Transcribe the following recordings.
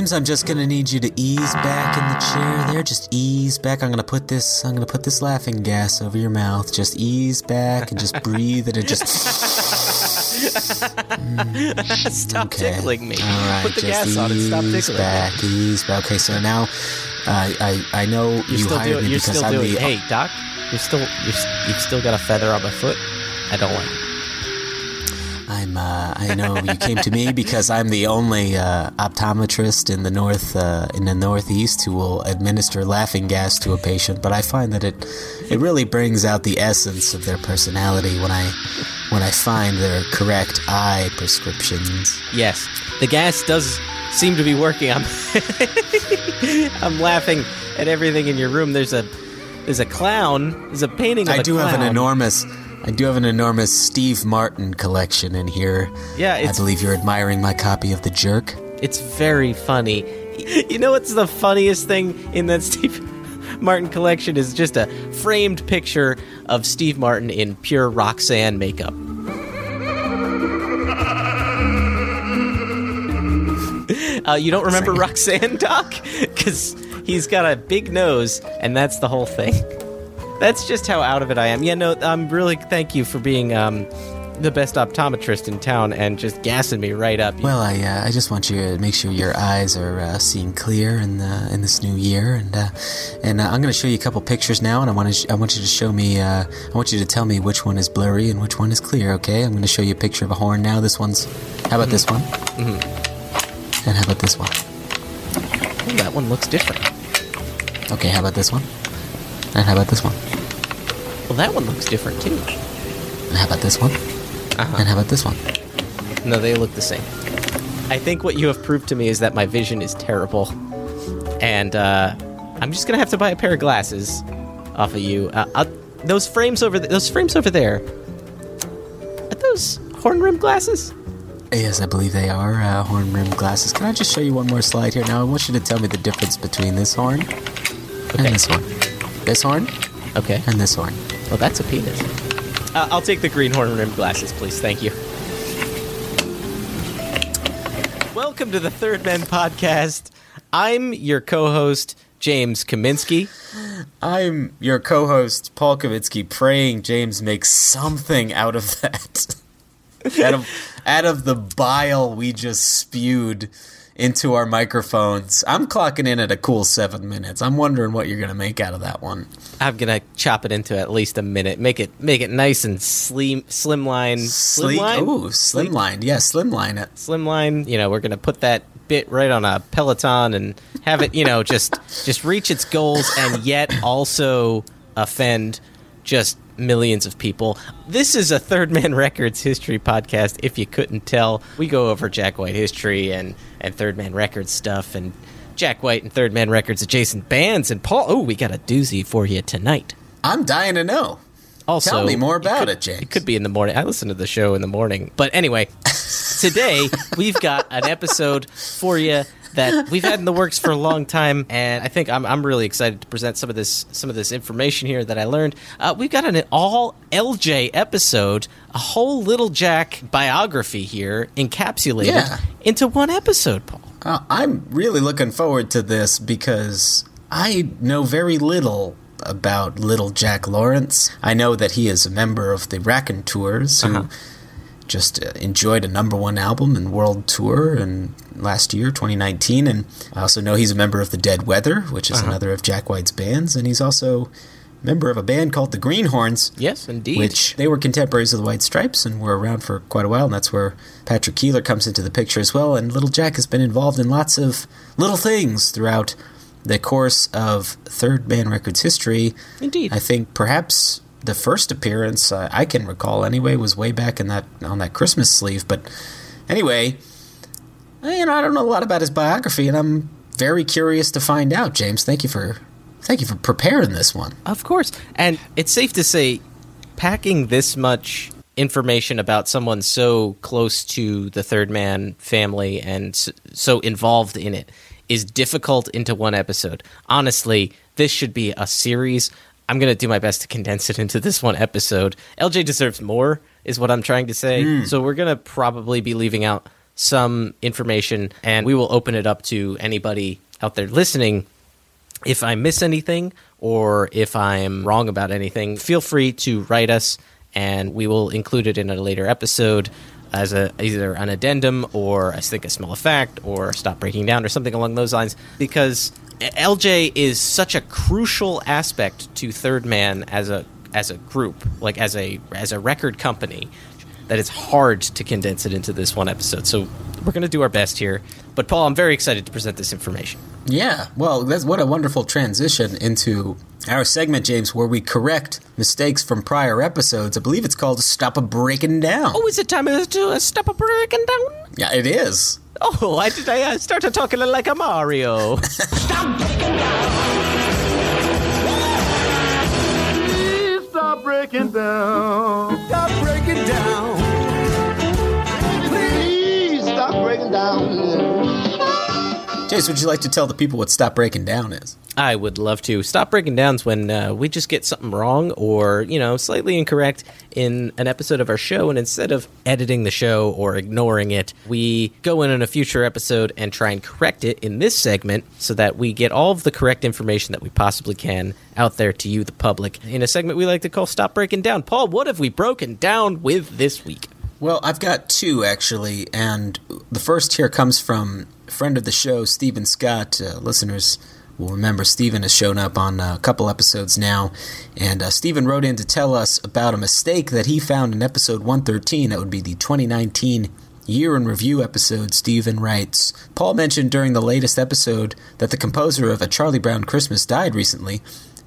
James, I'm just gonna need you to ease back in the chair there. Just ease back. I'm gonna put this. I'm gonna put this laughing gas over your mouth. Just ease back and just breathe and it just. stop Okay. tickling me. All right, Put the gas on and stop ease tickling back, ease back. Okay, so now, uh, I I know. You're you still hired doing. me You're because still I'm doing. the. Hey, Doc, you're still. You're, you've still got a feather on my foot. I don't like. it. I know you came to me because I'm the only uh, optometrist in the north, uh, in the northeast, who will administer laughing gas to a patient. But I find that it, it really brings out the essence of their personality when I, when I find their correct eye prescriptions. Yes, the gas does seem to be working. I'm. I'm laughing at everything in your room. There's a. There's a clown. There's a painting of I a do have an enormous. I do have an enormous Steve Martin collection in here. Yeah, I believe you're admiring my copy of The Jerk. It's very funny. You know what's the funniest thing in that Steve Martin collection is just a framed picture of Steve Martin in pure Roxanne makeup. Uh, you don't remember Roxanne, Doc? Because he's got a big nose, and that's the whole thing. That's just how out of it I am. Yeah, no, I'm really thank you for being um, the best optometrist in town and just gassing me right up. Well, I uh, I just want you to make sure your eyes are uh, seeing clear in the in this new year, and uh, and uh, I'm going to show you a couple pictures now, and I want to sh- I want you to show me uh, I want you to tell me which one is blurry and which one is clear. Okay, I'm going to show you a picture of a horn now. This one's how about this one? Mm-hmm. And how about this one? Ooh, that one looks different. Okay, how about this one? And how about this one? Well, that one looks different too. And how about this one? Uh-huh. And how about this one? No, they look the same. I think what you have proved to me is that my vision is terrible, and uh, I'm just gonna have to buy a pair of glasses off of you. Uh, i those frames over th- those frames over there. Are those horn rim glasses? Yes, I believe they are uh, horn rimmed glasses. Can I just show you one more slide here? Now, I want you to tell me the difference between this horn and this horn. This horn Okay. and this horn. Well, that's a penis. Uh, I'll take the green horn rim glasses, please. Thank you. Welcome to the Third Men podcast. I'm your co-host James Kaminsky. I'm your co-host Paul Kavitsky, praying James makes something out of that. out of out of the bile we just spewed into our microphones. I'm clocking in at a cool seven minutes. I'm wondering what you're gonna make out of that one. I'm gonna chop it into at least a minute. Make it make it nice and slim slimline. Sleek, Slimline? ooh, slimline, yeah, slimline it. Slimline. You know, we're gonna put that bit right on a Peloton and have it, you know, just just reach its goals and yet also offend just millions of people. This is a Third Man Records history podcast. If you couldn't tell, we go over Jack White history and and Third Man Records stuff and Jack White and Third Man Records adjacent bands. And Paul, oh, we got a doozy for you tonight. I'm dying to know. Also, Tell me more about could, it, James. It could be in the morning. I listen to the show in the morning. But anyway, today we've got an episode for you that we've had in the works for a long time, and I think I'm, I'm really excited to present some of this some of this information here that I learned. Uh, we've got an all LJ episode, a whole Little Jack biography here encapsulated Yeah. into one episode, Paul. Uh, I'm really looking forward to this because I know very little about little Jack Lawrence. I know that he is a member of the Raconteurs who just uh, enjoyed a number one album and world tour and last year 2019 and I also know he's a member of the Dead Weather which is another of Jack White's bands and he's also a member of a band called the Greenhorns Yes, indeed. which they were contemporaries of the White Stripes and were around for quite a while, and that's where Patrick Keeler comes into the picture as well. And Little Jack has been involved in lots of little things throughout the course of Third Man Records history. Indeed. I think perhaps the first appearance uh, I can recall anyway was way back in that on that Christmas sleeve. But anyway, I- you know I don't know a lot about his biography, and I'm very curious to find out. James, thank you for thank you for preparing this one. Of course. And it's safe to say, packing this much information about someone so close to the Third Man family and so involved in it is difficult into one episode. Honestly, this should be a series. I'm going to do my best to condense it into this one episode. LJ deserves more, is what I'm trying to say. Hmm. So we're going to probably be leaving out some information, and we will open it up to anybody out there listening if I miss anything or if I'm wrong about anything, feel free to write us and we will include it in a later episode as a either an addendum or I think a small of fact or stop breaking down or something along those lines because LJ is such a crucial aspect to Third Man as a as a group, like as a as a record company that it's hard to condense it into this one episode. So we're going to do our best here. But Paul, I'm very excited to present this information. Yeah, well, that's what a wonderful transition into our segment, James, where we correct mistakes from prior episodes. I believe it's called "Stop a Breaking Down." Oh, is it time to uh, stop a breaking down? Yeah, it is. Oh, I did. I uh, started talking like a Mario. Stop breaking down. Please stop breaking down. Stop breaking down. Please stop breaking down. James, would you like to tell the people what "Stop Breaking Down" is? I would love to stop breaking downs when uh, we just get something wrong or you know slightly incorrect in an episode of our show, and instead of editing the show or ignoring it, we go in on a future episode and try and correct it in this segment so that we get all of the correct information that we possibly can out there to you, the public, in a segment we like to call "Stop Breaking Down." Paul, what have we broken down with this week? Well, I've got two actually, and the first here comes from friend of the show, Stephen Scott. Uh, listeners will remember Stephen has shown up on a couple episodes now, and uh, Stephen wrote in to tell us about a mistake that he found in episode 113. That would be the 2019 year in review episode. Stephen writes Paul mentioned during the latest episode that the composer of A Charlie Brown Christmas died recently,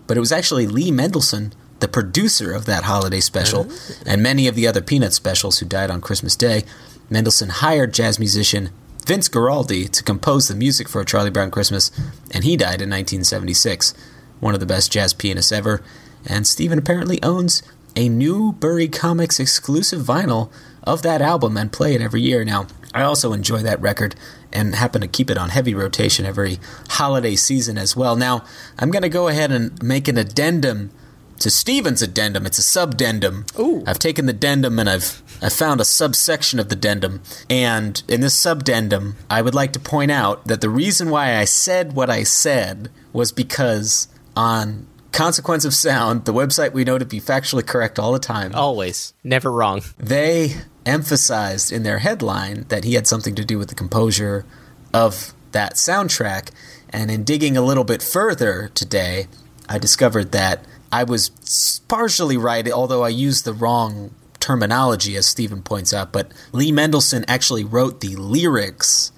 but it was actually Lee Mendelson the producer of that holiday special, and many of the other Peanut specials who died on Christmas Day, Mendelson hired jazz musician Vince Guaraldi to compose the music for A Charlie Brown Christmas, and he died in 1976. One of the best jazz pianists ever, and Stephen apparently owns a Newbury Comics exclusive vinyl of that album and play it every year. Now, I also enjoy that record and happen to keep it on heavy rotation every holiday season as well. Now, I'm going to go ahead and make an addendum to Stephen's addendum. It's a subdendum. Ooh. I've taken the dendum and I've I found a subsection of the dendum. And in this subdendum, I would like to point out that the reason why I said what I said was because on Consequence of Sound, the website we know to be factually correct all the time, Always, never wrong. they emphasized in their headline that he had something to do with the composure of that soundtrack. And in digging a little bit further today, I discovered that I was partially right, although I used the wrong terminology, as Stephen points out. But Lee Mendelson actually wrote the lyrics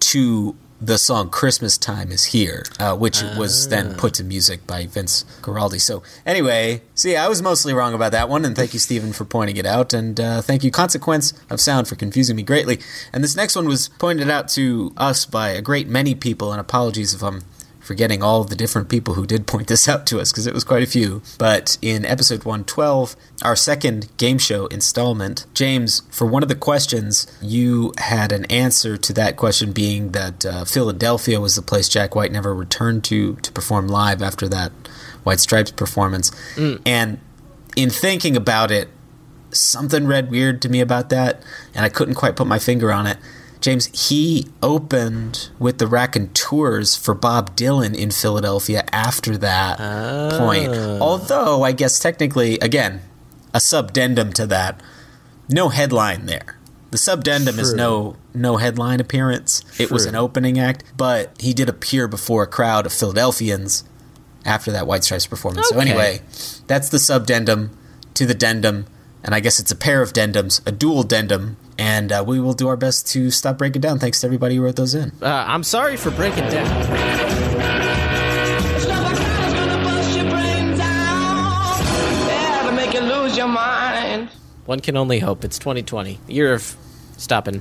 to the song Christmas Time is Here, uh, which was then put to music by Vince Guaraldi. So, anyway, see, I was mostly wrong about that one, and thank you, Stephen, for pointing it out, and uh, thank you, Consequence of Sound, for confusing me greatly. And this next one was pointed out to us by a great many people, and apologies if I'm forgetting all of the different people who did point this out to us because it was quite a few. But in episode 112, our second game show installment, James, for one of the questions, you had an answer to that question being that uh, Philadelphia was the place Jack White never returned to to perform live after that White Stripes performance. And in thinking about it, something read weird to me about that, and I couldn't quite put my finger on it. James, he opened with the Raconteurs for Bob Dylan in Philadelphia after that point. Ah. Although, I guess technically, again, a subdendum to that, no headline there. The subdendum is no no headline appearance. It was an opening act, but he did appear before a crowd of Philadelphians after that White Stripes performance. So anyway, that's the subdendum to the dendum, and I guess it's a pair of dendums, a dual dendum, and uh, we will do our best to stop breaking down. Thanks to everybody who wrote those in. Uh, I'm sorry for breaking down. One can only hope. It's 2020, year of stopping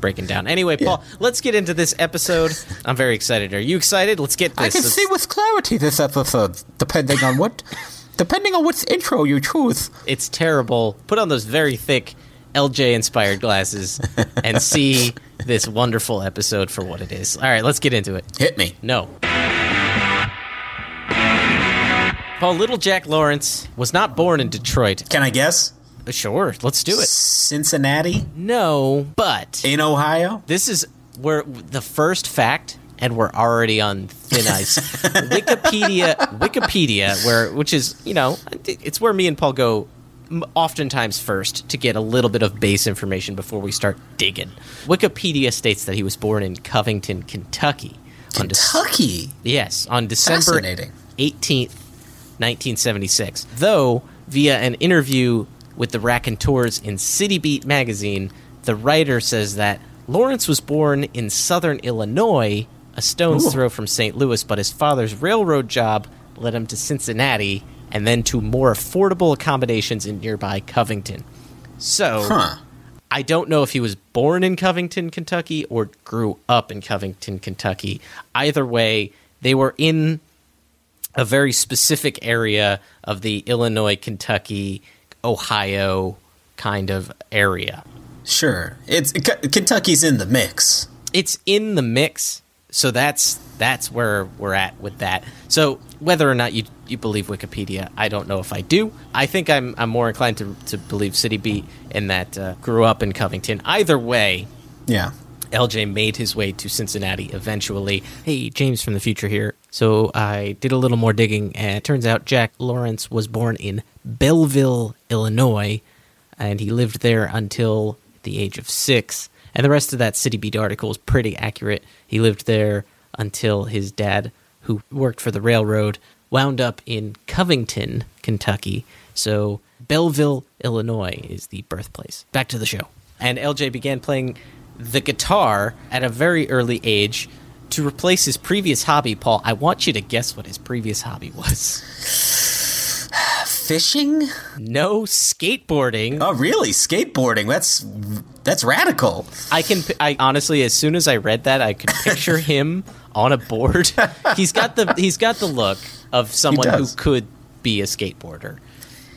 breaking down. Anyway, Paul, let's get into this episode. I'm very excited. Are you excited? Let's get this. I can Let's- see with clarity this episode, depending on what, depending on which intro you choose. it's terrible. Put on those very thick LJ inspired glasses and see this wonderful episode for what it is. All right, let's get into it. Hit me. No. Paul Little Jack Lawrence was not born in Detroit. Can I guess? Uh, sure, let's do it. Cincinnati No, but in Ohio. this is where the first fact, and we're already on thin ice. Wikipedia, Wikipedia, where which is you know, it's where me and Paul go oftentimes first to get a little bit of base information before we start digging. Wikipedia states that he was born in Covington, Kentucky. on Dec- Kentucky. Yes, on December 18th, 1976. Though, via an interview with the Raconteurs in City Beat magazine, the writer says that Lawrence was born in southern Illinois, a stone's Ooh. throw from St. Louis, but his father's railroad job led him to Cincinnati and then to more affordable accommodations in nearby Covington. So, Huh. I don't know if he was born in Covington, Kentucky, or grew up in Covington, Kentucky. Either way, they were in a very specific area of the Illinois, Kentucky, Ohio kind of area. Sure. It's Kentucky's in the mix. It's in the mix, so that's that's where we're at with that. So whether or not you you believe Wikipedia, I don't know if I do. I think I'm I'm more inclined to to believe City Beat in that uh, grew up in Covington. Either way, Yeah. LJ made his way to Cincinnati eventually. Hey, James from the future here. So I did a little more digging, and it turns out Jack Lawrence was born in Belleville, Illinois, and he lived there until the age of six. And the rest of that City Beat article is pretty accurate. He lived there until his dad, who worked for the railroad, wound up in Covington, Kentucky. So Belleville, Illinois is the birthplace. Back to the show. And LJ began playing the guitar at a very early age to replace his previous hobby. Paul, I want you to guess what his previous hobby was. Fishing? No skateboarding. Oh, really? Skateboarding? That's that's radical. I can. I honestly, as soon as I read that, I could picture him on a board. He's got the he's got the look of someone who could be a skateboarder.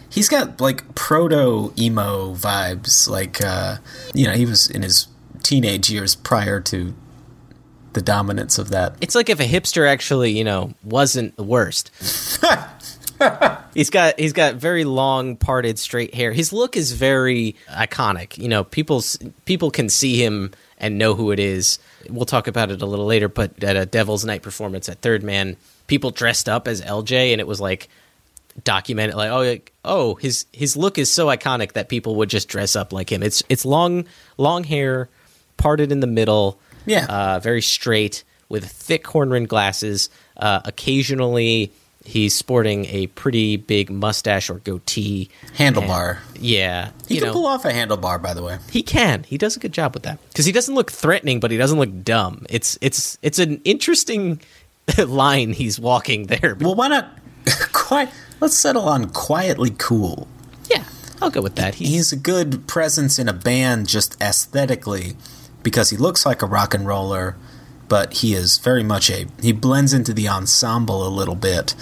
He's got like proto emo vibes. Like, uh, you know, he was in his teenage years prior to the dominance of that. It's like if a hipster actually, you know, wasn't the worst. he's got he's got very long parted straight hair. His look is very iconic. You know, people's people can see him and know who it is. We'll talk about it a little later, but at a Devil's Night performance at Third Man, people dressed up as LJ and it was like documented like oh like, oh his his look is so iconic that people would just dress up like him. It's it's long long hair parted in the middle Yeah. uh, very straight with thick horn rimmed glasses. Uh, occasionally, He's sporting a pretty big mustache or goatee. Handlebar. And- yeah. He you can know, pull off a handlebar, by the way. he can. He does a good job with that because he doesn't look threatening, but he doesn't look dumb. It's it's it's an interesting line he's walking there. Well, why not? Quiet. Let's settle on quietly cool. yeah, I'll go with that. He's, He's a good presence in a band just aesthetically because he looks like a rock and roller, but he is very much a. He blends into the ensemble a little bit.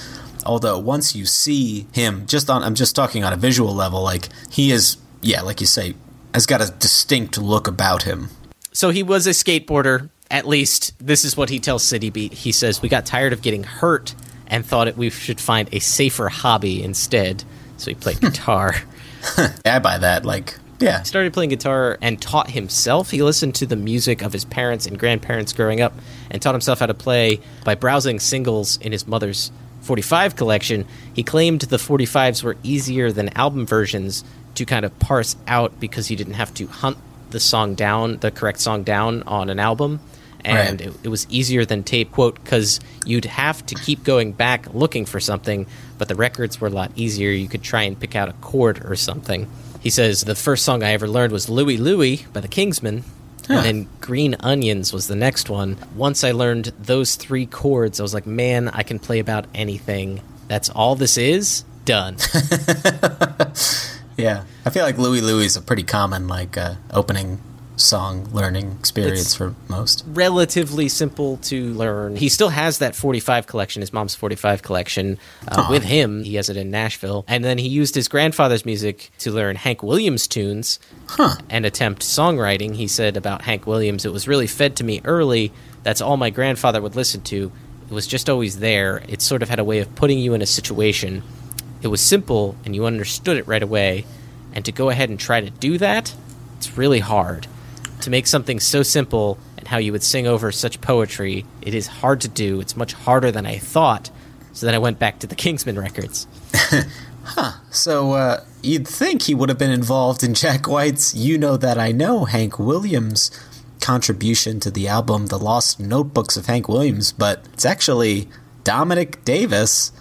Although once you see him, just on, I'm just talking on a visual level, like he is, yeah, like you say, has got a distinct look about him. so he was a skateboarder. At least this is what he tells City Beat. He says we got tired of getting hurt and thought it, we should find a safer hobby instead. So he played guitar. I buy that. Like, yeah, started playing guitar and taught himself. He listened to the music of his parents and grandparents growing up and taught himself how to play by browsing singles in his mother's 45 collection. He claimed the 45s were easier than album versions to kind of parse out because he didn't have to hunt the song down, the correct song down on an album. And Right. it, it was easier than tape, quote, because you'd have to keep going back looking for something, but the records were a lot easier. You could try and pick out a chord or something. He says, The first song I ever learned was Louie Louie by the Kingsmen. Huh. And then Green Onions was the next one. Once I learned those three chords, I was like, man, I can play about anything. That's all this is? Done. yeah. I feel like Louie Louie is a pretty common like uh, opening song learning experience It's- for most. Relatively simple to learn. He still has that 45 collection, his mom's 45 collection, uh, with him. He has it in Nashville. And then he used his grandfather's music to learn Hank Williams tunes Huh. and attempt songwriting. He said about Hank Williams, it was really fed to me early. That's all my grandfather would listen to. It was just always there. It sort of had a way of putting you in a situation. It was simple and you understood it right away. And to go ahead and try to do that, it's really hard. To make something so simple and how you would sing over such poetry, it is hard to do. It's much harder than I thought. So then I went back to the Kingsmen records. Huh. So uh, you'd think he would have been involved in Jack White's "You Know That I Know" Hank Williams contribution to the album "The Lost Notebooks of Hank Williams," but it's actually Dominic Davis,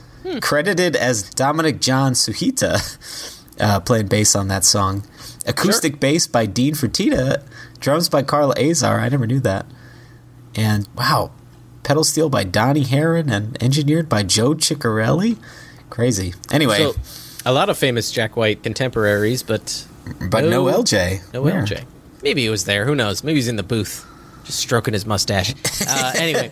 credited as Dominic John Suhita, uh, playing bass on that song. Acoustic bass by Dean Fertita, drums by Carl Azar. I never knew that. And wow, pedal steel by Donnie Heron and engineered by Joe Chiccarelli. Crazy. Anyway. So, a lot of famous Jack White contemporaries, but But no, LJ. No Where? LJ. Maybe he was there. Who knows? Maybe he's in the booth, just stroking his mustache. Uh, anyway,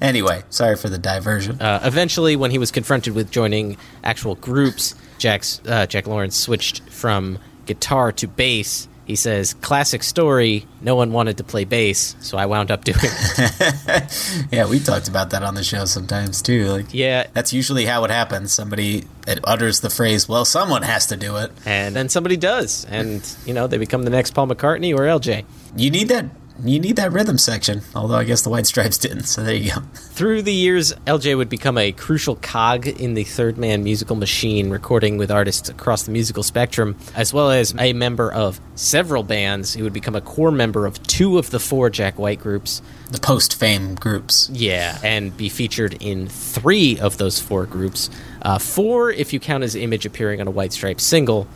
Anyway, sorry for the diversion. uh, eventually, when he was confronted with joining actual groups, Jack's uh, Jack Lawrence switched from guitar to bass. He says, "Classic story. No one wanted to play bass, so I wound up doing it." yeah, we talked about that on the show sometimes too. Like, yeah, that's usually how it happens. Somebody utters the phrase, "Well, someone has to do it." and then somebody does, and you know they become the next Paul McCartney or LJ. You need that. You need that rhythm section. Although I guess the White Stripes didn't. So there you go. Through the years, LJ would become a crucial cog in the Third Man musical machine, recording with artists across the musical spectrum, as well as a member of several bands. He would become a core member of two of the four Jack White groups. The post fame groups. Yeah, and be featured in three of those four groups. Uh, four, if you count his image appearing on a White Stripes single.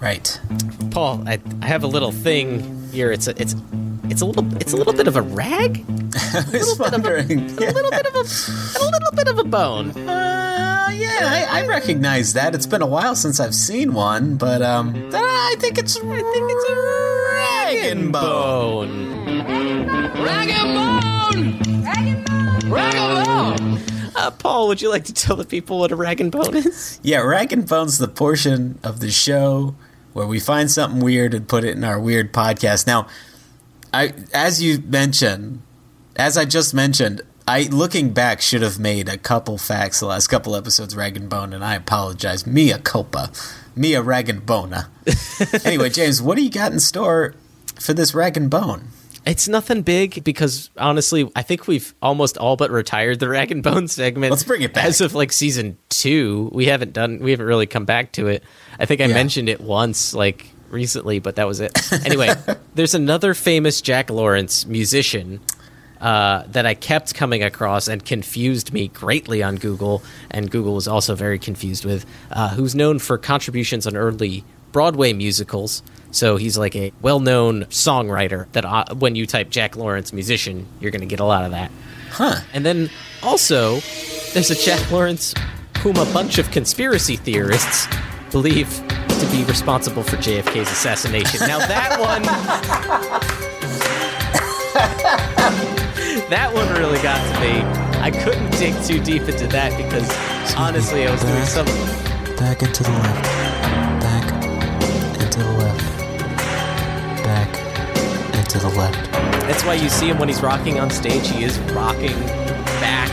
Right. Paul, I, I have a little thing here. It's a, it's it's a little it's a little bit of a rag, I was wondering. a little bit of a a little bit of a bone. Uh, yeah, I, I recognize that. It's been a while since I've seen one, but um, I think it's I think it's a rag bone. Rag and bone. Rag and bone. rag and bone. Uh, Paul, would you like to tell the people what a rag and bone is? Yeah, rag and bone's the portion of the show where we find something weird and put it in our weird podcast. Now, I as you mentioned, as I just mentioned, I looking back should have made a couple facts the last couple episodes rag and bone, and I apologize. Mia culpa, mia rag and bona. anyway, James, what do you got in store for this rag and bone? It's nothing big because honestly, I think we've almost all but retired the rag and bone segment. Let's bring it back. As of like season two, we haven't done, we haven't really come back to it. I think I Yeah. mentioned it once, like recently, but that was it. Anyway, there's another famous Jack Lawrence musician uh, that I kept coming across and confused me greatly on Google, and Google was also very confused with, uh, who's known for contributions on early Broadway musicals. So he's like a well known songwriter that uh, when you type Jack Lawrence musician, you're going to get a lot of that. Huh. And then also, there's a Jack Lawrence whom a bunch of conspiracy theorists believe to be responsible for JFK's assassination. Now, that one. that one really got to me. I couldn't dig too deep into that because honestly, I was doing some. Back into the left. Back and to the left. Back and to the left. That's why you see him when he's rocking on stage. He is rocking back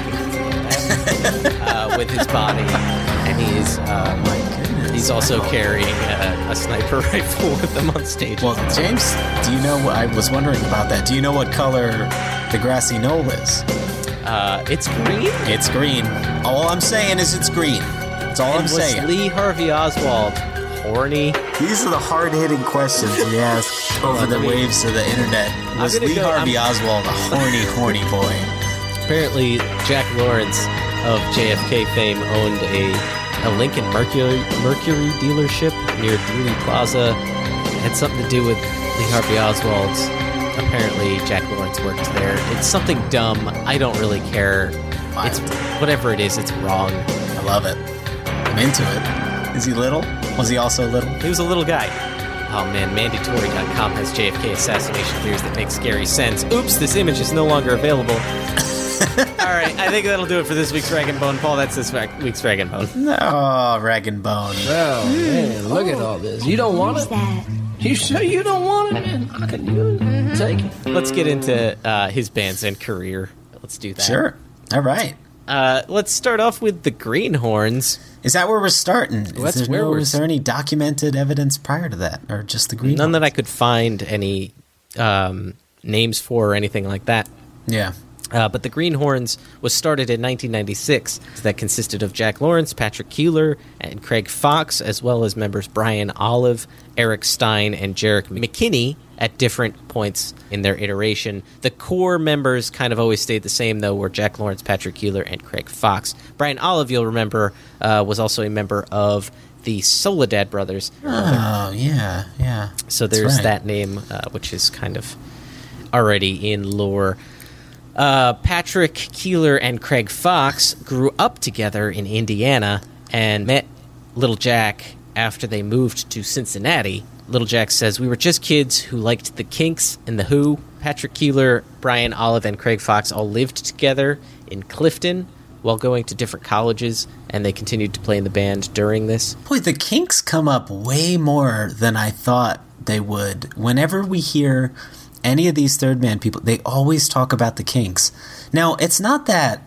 with his body, and he is. Uh, My goodness. He's also carrying a, a sniper rifle with him on stage. Well, James, do you know? I was wondering about that. Do you know what color the grassy knoll is? uh, it's green. It's green. All I'm saying is it's green. That's all And I'm saying. was saying. Lee Harvey Oswald horny? These are the hard-hitting questions we ask over the waves of the internet. Was Lee go- Harvey I'm- Oswald a horny, horny boy? Apparently, Jack Lawrence of JFK fame owned a, a Lincoln Mercury Mercury dealership near Dealey Plaza. It had something to do with Lee Harvey Oswald's. Apparently, Jack Lawrence worked there. It's something dumb. I don't really care. It's whatever it is. It's wrong. I love it. I'm into it. Is he little? Was he also little? He was a little guy. Oh man, Mandatory.com has JFK assassination theories that make scary sense. Oops, this image is no longer available. All right, I think that'll do it for this week's Rag and Bone. Paul, that's this week's Rag and Bone. Oh, rag and bone. Oh man, look at all this. You don't want it? that? You sure you don't want it? Man, I can use it. Take it. Let's get into uh, his bands and career. Let's do that. Sure. All right. Uh, let's start off with the Greenhorns. Is that where we're starting? Is That's there where no- we're Is there any documented evidence prior to that, or just the green? None that? I could find any um, names for or anything like that. Yeah. Uh, but the Greenhorns was started in 1996. That consisted of Jack Lawrence, Patrick Keeler, and Craig Fox, as well as members Brian Olive, Eric Stein, and Jarek McKinney at different points in their iteration. The core members kind of always stayed the same, though, were Jack Lawrence, Patrick Keeler, and Craig Fox. Brian Olive, you'll remember, uh, was also a member of the Soledad Brothers. Oh, yeah, yeah. So there's right. that name, uh, which is kind of already in lore. Uh, Patrick Keeler and Craig Fox grew up together in Indiana and met Little Jack after they moved to Cincinnati. Little Jack says, We were just kids who liked the Kinks and the Who. Patrick Keeler, Brian Olive, and Craig Fox all lived together in Clifton while going to different colleges, and they continued to play in the band during this. Boy, the Kinks come up way more than I thought they would. Whenever we hear any of these third man people, they always talk about the Kinks. Now, it's not that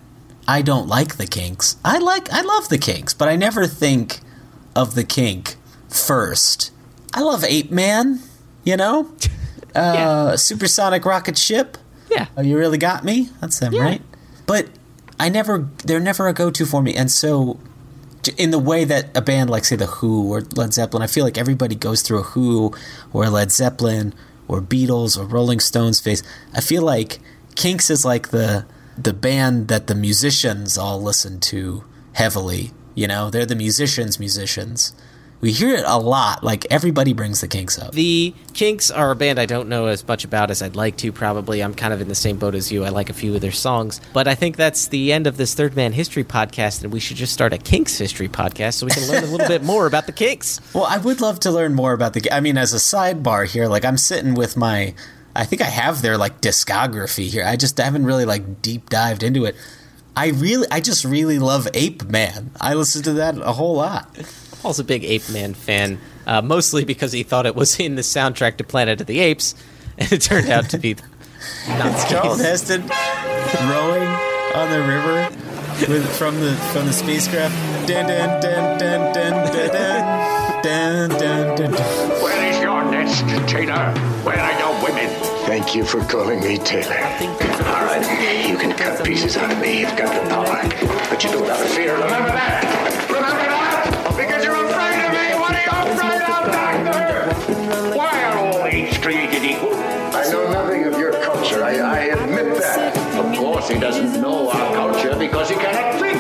I don't like the Kinks. I like I love the Kinks, but I never think of the Kink first. I love Ape Man, you know? Uh Yeah. supersonic rocket ship. Yeah. Oh, you really got me? That's them, Yeah. right? But I never, they're never a go to for me. And so, in the way that a band like, say, The Who or Led Zeppelin, I feel like everybody goes through a Who or a Led Zeppelin or Beatles or Rolling Stones phase. I feel like Kinks is like the the band that the musicians all listen to heavily. You know, they're the musicians' musicians. We hear it a lot. Like everybody brings the Kinks up. The Kinks are a band I don't know as much about as I'd like to, probably. I'm kind of in the same boat as you. I like a few of their songs. But I think that's the end of this Third Man History podcast, and we should just start a Kinks History podcast so we can learn a little bit more about the Kinks. Well, I would love to learn more about the. I mean, as a sidebar here, like I'm sitting with my. I think I have their like discography here. I just haven't really like deep dived into it. I really, I just really love Ape Man. I listen to that a whole lot. Paul's a big Ape Man fan, uh, mostly because he thought it was in the soundtrack to Planet of the Apes, and it turned out to be not the Charlton. Heston rowing on the river with, from the from the spacecraft. Dun, dun, dun, dun, dun, dun, dun, dun, dun, dun, dun. Where is your nest, Taylor? Where are your women? Thank you for calling me Taylor. All right, you can cut pieces out of me. You've got the power. But you don't have to fear. Remember that. He doesn't know our culture because he cannot think.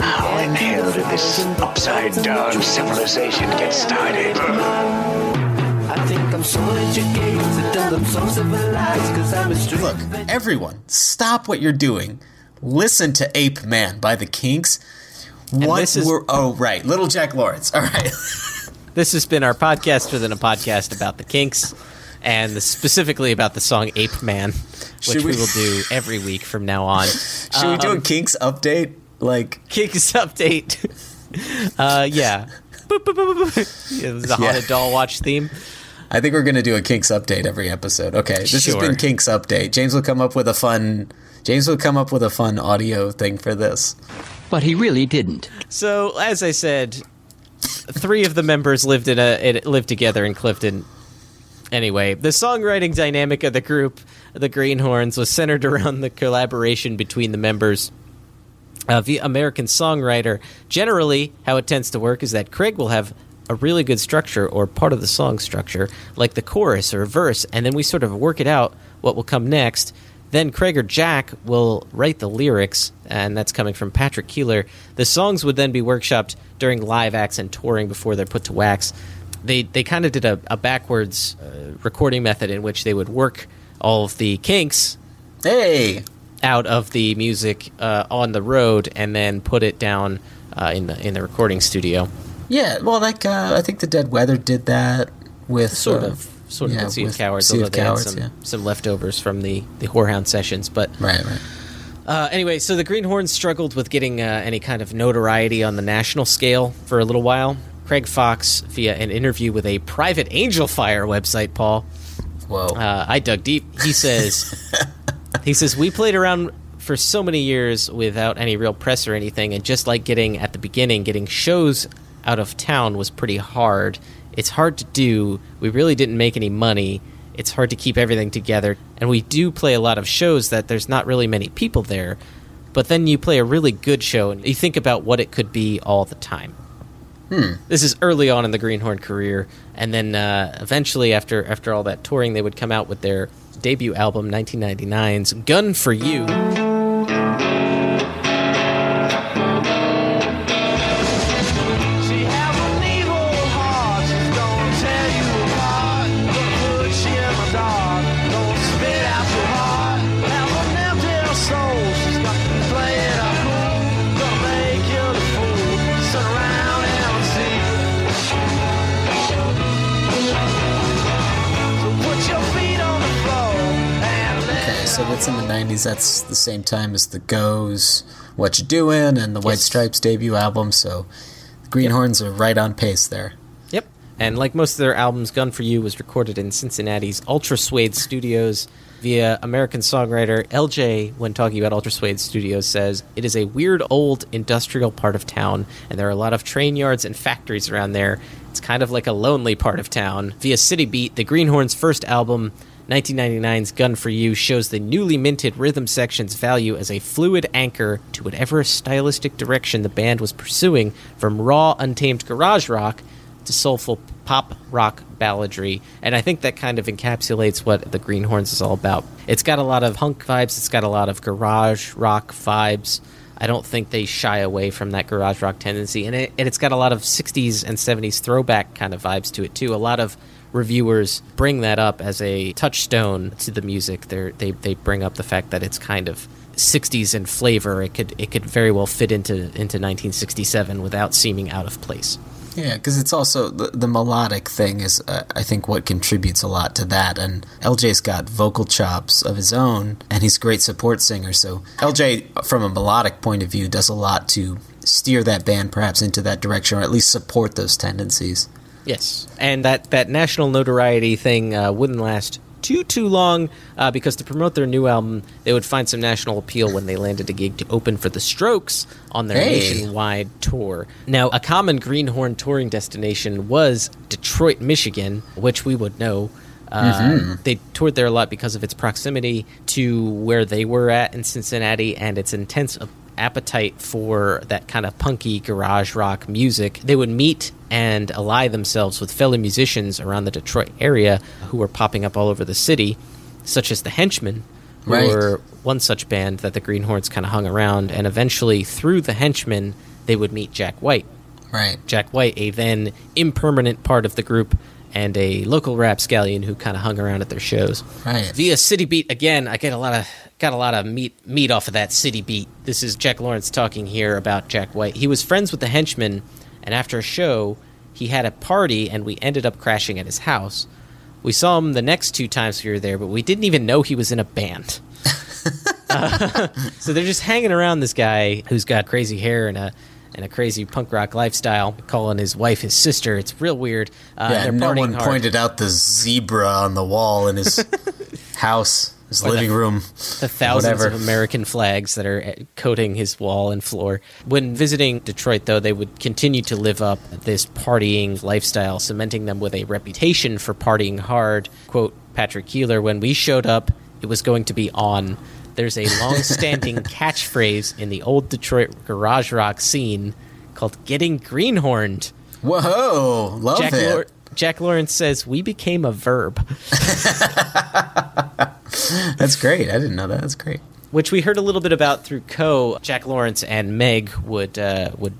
How in hell did this upside down civilization get started? I think I'm so educated and I'm so civilized because I'm a Look, everyone, stop what you're doing. Listen to Ape Man by the Kinks. What this is- were oh right, Little Jack Lawrence. All right. This has been our podcast within a podcast about the Kinks, and specifically about the song "Ape Man," which we, we- will do every week from now on. Should we do Um, a Kinks update? Like Kinks update. uh, yeah. Boop, boop, boop, boop, boop. It was the Yeah. haunted doll watch theme. I think we're going to do a Kinks update every episode. Okay, this has been Kinks update. James will come up with a fun. James will come up with a fun audio thing for this. But he really didn't. So, as I said, three of the members lived in a it lived together in Clifton. Anyway, the songwriting dynamic of the group, the Greenhorns, was centered around the collaboration between the members. Uh, the American songwriter, generally, how it tends to work is that Craig will have a really good structure or part of the song structure, like the chorus or verse, and then we sort of work it out what will come next. Then Craig or Jack will write the lyrics, and that's coming from Patrick Keeler. The songs would then be workshopped during live acts and touring before they're put to wax. They they kind of did a, a backwards uh, recording method in which they would work all of the kinks Hey, out of the music uh, on the road and then put it down uh, in the in the recording studio. yeah. Well, like uh, I think the Dead Weather did that with Sort uh, of, sort yeah, of with Sea of Cowards, Sea although of they had some, yeah. some leftovers from the the Horehound sessions. But Right, right. uh, anyway, so the Greenhorns struggled with getting uh, any kind of notoriety on the national scale for a little while. Craig Fox, via an interview with a private Angelfire website, Paul, Whoa. uh, I dug deep. He says, he says we played around for so many years without any real press or anything, and just like getting at the beginning, getting shows out of town was pretty hard. It's hard to do. We really didn't make any money. It's hard to keep everything together, and we do play a lot of shows that there's not really many people there. But then you play a really good show, and you think about what it could be all the time. This is early on in the Greenhorn career, and then uh, eventually, after after all that touring, they would come out with their debut album, 1999's "Gun for You." '90s. That's the same time as the Goes, "Whatcha Doin'," and the White Yes. Stripes debut album. So, the Greenhorns are right on pace there. Yep. And like most of their albums, Gun for You was recorded in Cincinnati's Ultrasuede Studios via American songwriter LJ, when talking about Ultrasuede Studios, says it is a weird old industrial part of town, and there are a lot of train yards and factories around there. It's kind of like a lonely part of town. Via City Beat, the Greenhorns' first album, 1999's Gun for You shows the newly minted rhythm section's value as a fluid anchor to whatever stylistic direction the band was pursuing, from raw, untamed garage rock to soulful pop rock balladry. And I think that kind of encapsulates what the Greenhorns is all about. It's got a lot of punk vibes, it's got a lot of garage rock vibes. I don't think they shy away from that garage rock tendency. And, it, and it's got a lot of 60s and 70s throwback kind of vibes to it, too. A lot of reviewers bring that up as a touchstone to the music. They're, they they bring up the fact that it's kind of 60s in flavor. It could it could very well fit into into 1967 without seeming out of place. Yeah, because it's also the, the melodic thing is, uh, I think, what contributes a lot to that. And LJ's got vocal chops of his own, and he's a great support singer. So LJ, from a melodic point of view, does a lot to steer that band perhaps into that direction, or at least support those tendencies. Yes, and that that national notoriety thing uh, wouldn't last too too long uh, because to promote their new album, they would find some national appeal when they landed a gig to open for the Strokes on their Hey. nationwide tour. Now, a common Greenhorn touring destination was Detroit, Michigan, which we would know. Uh, They toured there a lot because of its proximity to where they were at in Cincinnati and its intense appetite for that kind of punky garage rock music. They would meet and ally themselves with fellow musicians around the Detroit area who were popping up all over the city, such as the Henchmen, who Right. were one such band that the Greenhorns kind of hung around, and eventually, through the henchmen, they would meet Jack White. Right. Jack White, a then impermanent part of the group, and a local rapscallion who kind of hung around at their shows. Right. Via City Beat again, I get a lot of got a lot of meat meat off of that City Beat. This is Jack Lawrence talking here about Jack White. He was friends with the henchmen, and after a show, he had a party, and we ended up crashing at his house. We saw him the next two times we were there, but we didn't even know he was in a band. Uh, so they're just hanging around this guy who's got crazy hair and a and a crazy punk rock lifestyle, calling his wife his sister. It's real weird. Uh, yeah, no one hard. pointed out the zebra on the wall in his house, his Or the- living room. the thousands whatever. of American flags that are uh, coating his wall and floor. When visiting Detroit, though, they would continue to live up this partying lifestyle, cementing them with a reputation for partying hard. Quote Patrick Keeler, when we showed up, it was going to be on. There's a long standing catchphrase in the old Detroit garage rock scene called getting greenhorned. Whoa, love Jack, it. Jack Lawrence says, We became a verb. That's great. I didn't know that. That's great. which we heard a little bit about through Co. Jack Lawrence and Meg would uh, would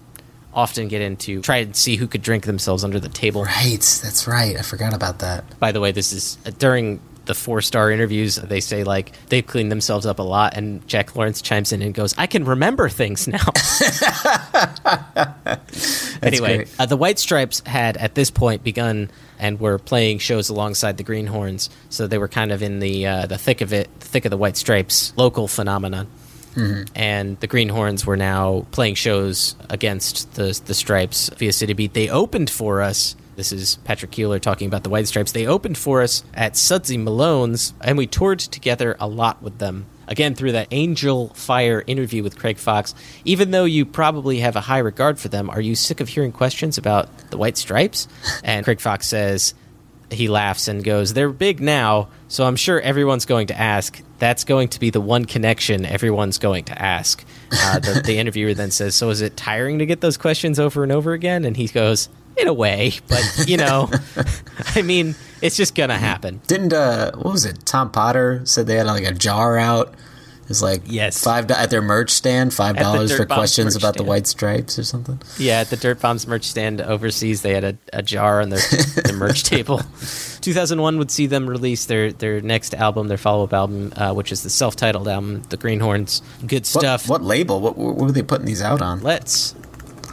often get into try and see who could drink themselves under the table. Right. That's right. I forgot about that. By the way, this is uh, during the four star interviews. They say like they've cleaned themselves up a lot, and Jack Lawrence chimes in and goes, "I can remember things now." anyway, uh, the White Stripes had at this point begun and were playing shows alongside the Greenhornes, so they were kind of in the uh, the thick of it, thick of the White Stripes local phenomenon. And the Greenhornes were now playing shows against the the Stripes via City Beat. They opened for us. This is Patrick Keeler talking about the White Stripes. They opened for us at Sudsy Malone's, and we toured together a lot with them. Again, through that Angelfire interview with Craig Fox. Even though you probably have a high regard for them, are you sick of hearing questions about the White Stripes? And Craig Fox says, he laughs and goes, They're big now, so I'm sure everyone's going to ask. That's going to be the one connection everyone's going to ask. Uh, the, the interviewer then says, So is it tiring to get those questions over and over again? And he goes, In a way, but you know, I mean, it's just to happen. Didn't uh, what was it? Tom Potter said they had like a jar out. It's like Yes. five at their merch stand, five dollars for Bombs questions about the white stripes or something. Yeah, at the Dirtbombs merch stand overseas, they had a, a jar on their, their merch table. 2001 would see them release their, their next album, their follow up album, uh, which is the self titled album, The Greenhornes. Good What, stuff. what label? What, what were they putting these out on? Let's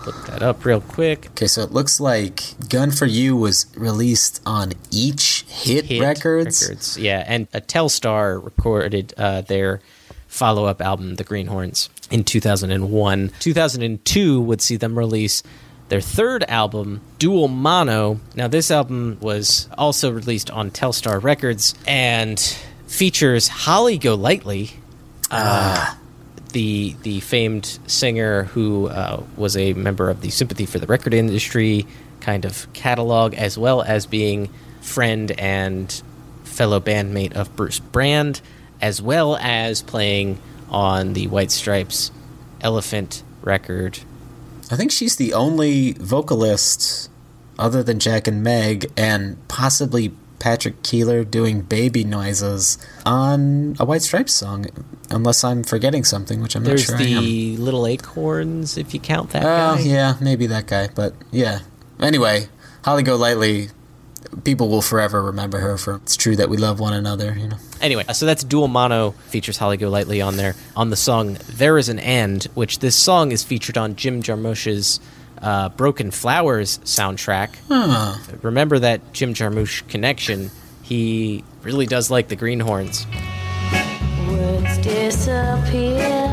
look that up real quick. Okay, so it looks like Gun for You was released on each hit, Hit records. Yeah, and a Telstar recorded uh, their follow up album, The Greenhornes, in 2001. 2002 would see them release their third album, Dual Mono. Now, this album was also released on Telstar Records and features Holly Golightly. Uh, the the famed singer who uh, was a member of the Sympathy for the Record Industry kind of catalog, as well as being friend and fellow bandmate of Bruce Brand, as well as playing on the White Stripes Elephant record. I think she's the only vocalist other than Jack and Meg and possibly Patrick Keeler doing baby noises on a White Stripes song, unless I'm forgetting something, which I'm There's not sure I am. the Little Acorns, if you count that Oh, guy. yeah, maybe that guy, but yeah. Anyway, Holly Golightly, people will forever remember her for it's true that we love one another, you know. Anyway, so that's Dual Mono features Holly Golightly on there on the song "There Is an End," which this song is featured on Jim Jarmusch's uh, "Broken Flowers" soundtrack. Huh. Remember that Jim Jarmusch connection? He really does like the Greenhornes. Words disappear.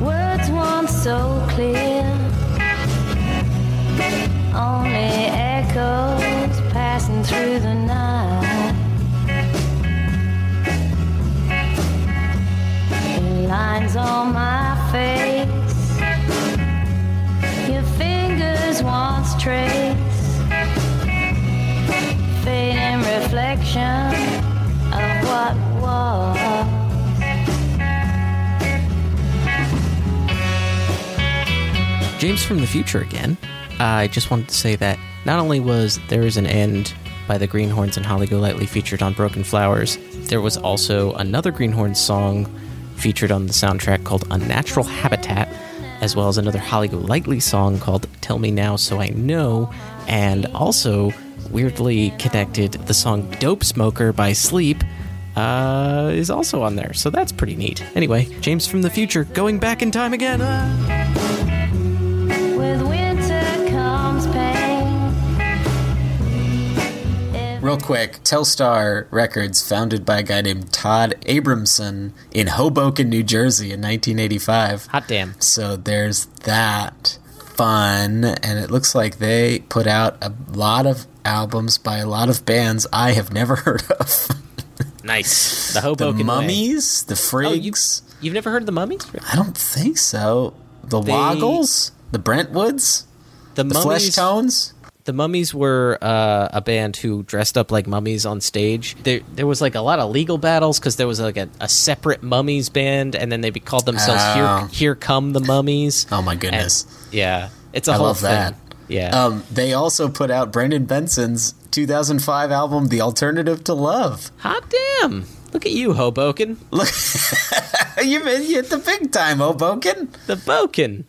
Words once so clear. Only echoes passing through the night. Lines on my face. Once trace. Fading reflection of what was. James from the future again. I just wanted to say that not only was There Is an End by the Greenhornes and Holly Golightly featured on Broken Flowers. There was also another Greenhornes song featured on the soundtrack called Unnatural Habitat, as well as another Holly Golightly song called Tell Me Now So I Know, and also weirdly connected, the song Dope Smoker by Sleep uh, is also on there. So that's pretty neat. Anyway, James from the future going back in time again. Ah. Real quick, Telstar Records, founded by a guy named Todd Abramson in Hoboken, New Jersey in 1985. Hot damn. So there's that fun, and it looks like they put out a lot of albums by a lot of bands I have never heard of. Nice. The the Hoboken Way. Mummies, the Oh, you, Frigs. you've never heard of the Mummies? I don't think so. The They- Woggles, the Brentwoods, The, the Mummies. Fleshtones. The Mummies were uh, a band who dressed up like mummies on stage. There, there was like a lot of legal battles because there was like a, a separate Mummies band, and then they called themselves Oh. Here, Here Come the Mummies. Oh my And- goodness. yeah, it's a I whole love thing. that. Yeah. Um, they also put out Brendan Benson's 2005 album, The Alternative to Love. Hot damn! Look at you, Hoboken. Look, you you hit the big time, Hoboken. The Boken.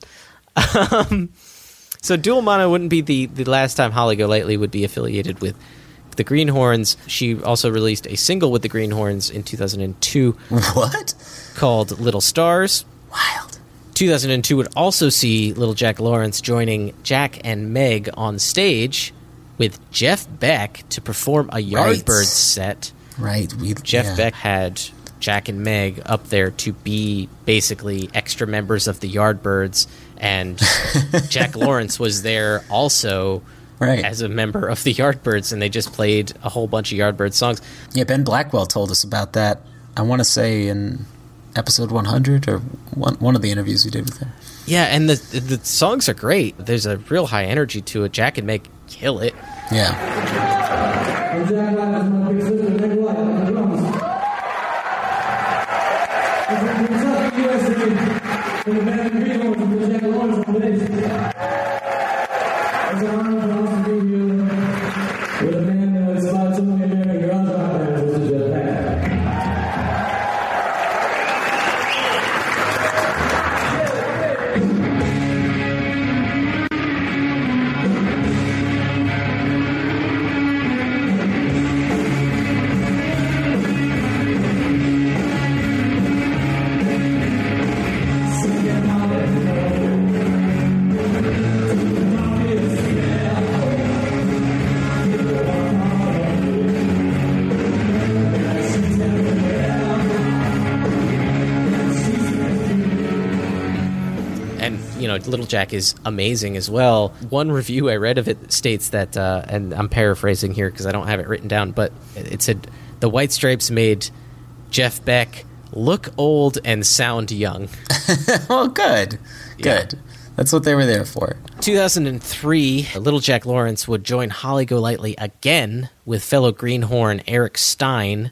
Um, so Dual Mono wouldn't be the, the last time Holly Golightly would be affiliated with the Greenhornes. She also released a single with the Greenhornes in 2002 What? called Little Stars. Wild. 2002 would also see Little Jack Lawrence joining Jack and Meg on stage with Jeff Beck to perform a Yardbirds set. Right. We, Jeff yeah. Beck had Jack and Meg up there to be basically extra members of the Yardbirds, and Jack Lawrence was there also Right. as a member of the Yardbirds, and they just played a whole bunch of Yardbirds songs. Yeah, Ben Blackwell told us about that. I want to say in episode 100 or one, one of the interviews we did with him. Yeah, and the the songs are great. There's a real high energy to it. Jack and Meg kill it. Yeah. Little jack is amazing as well one review i read of it states that uh, and i'm paraphrasing here because i don't have it written down but it said the white stripes made jeff beck look old and sound young well, good. Good. That's what they were there for. 2003 little jack lawrence would join holly golightly again with fellow greenhorn eric stein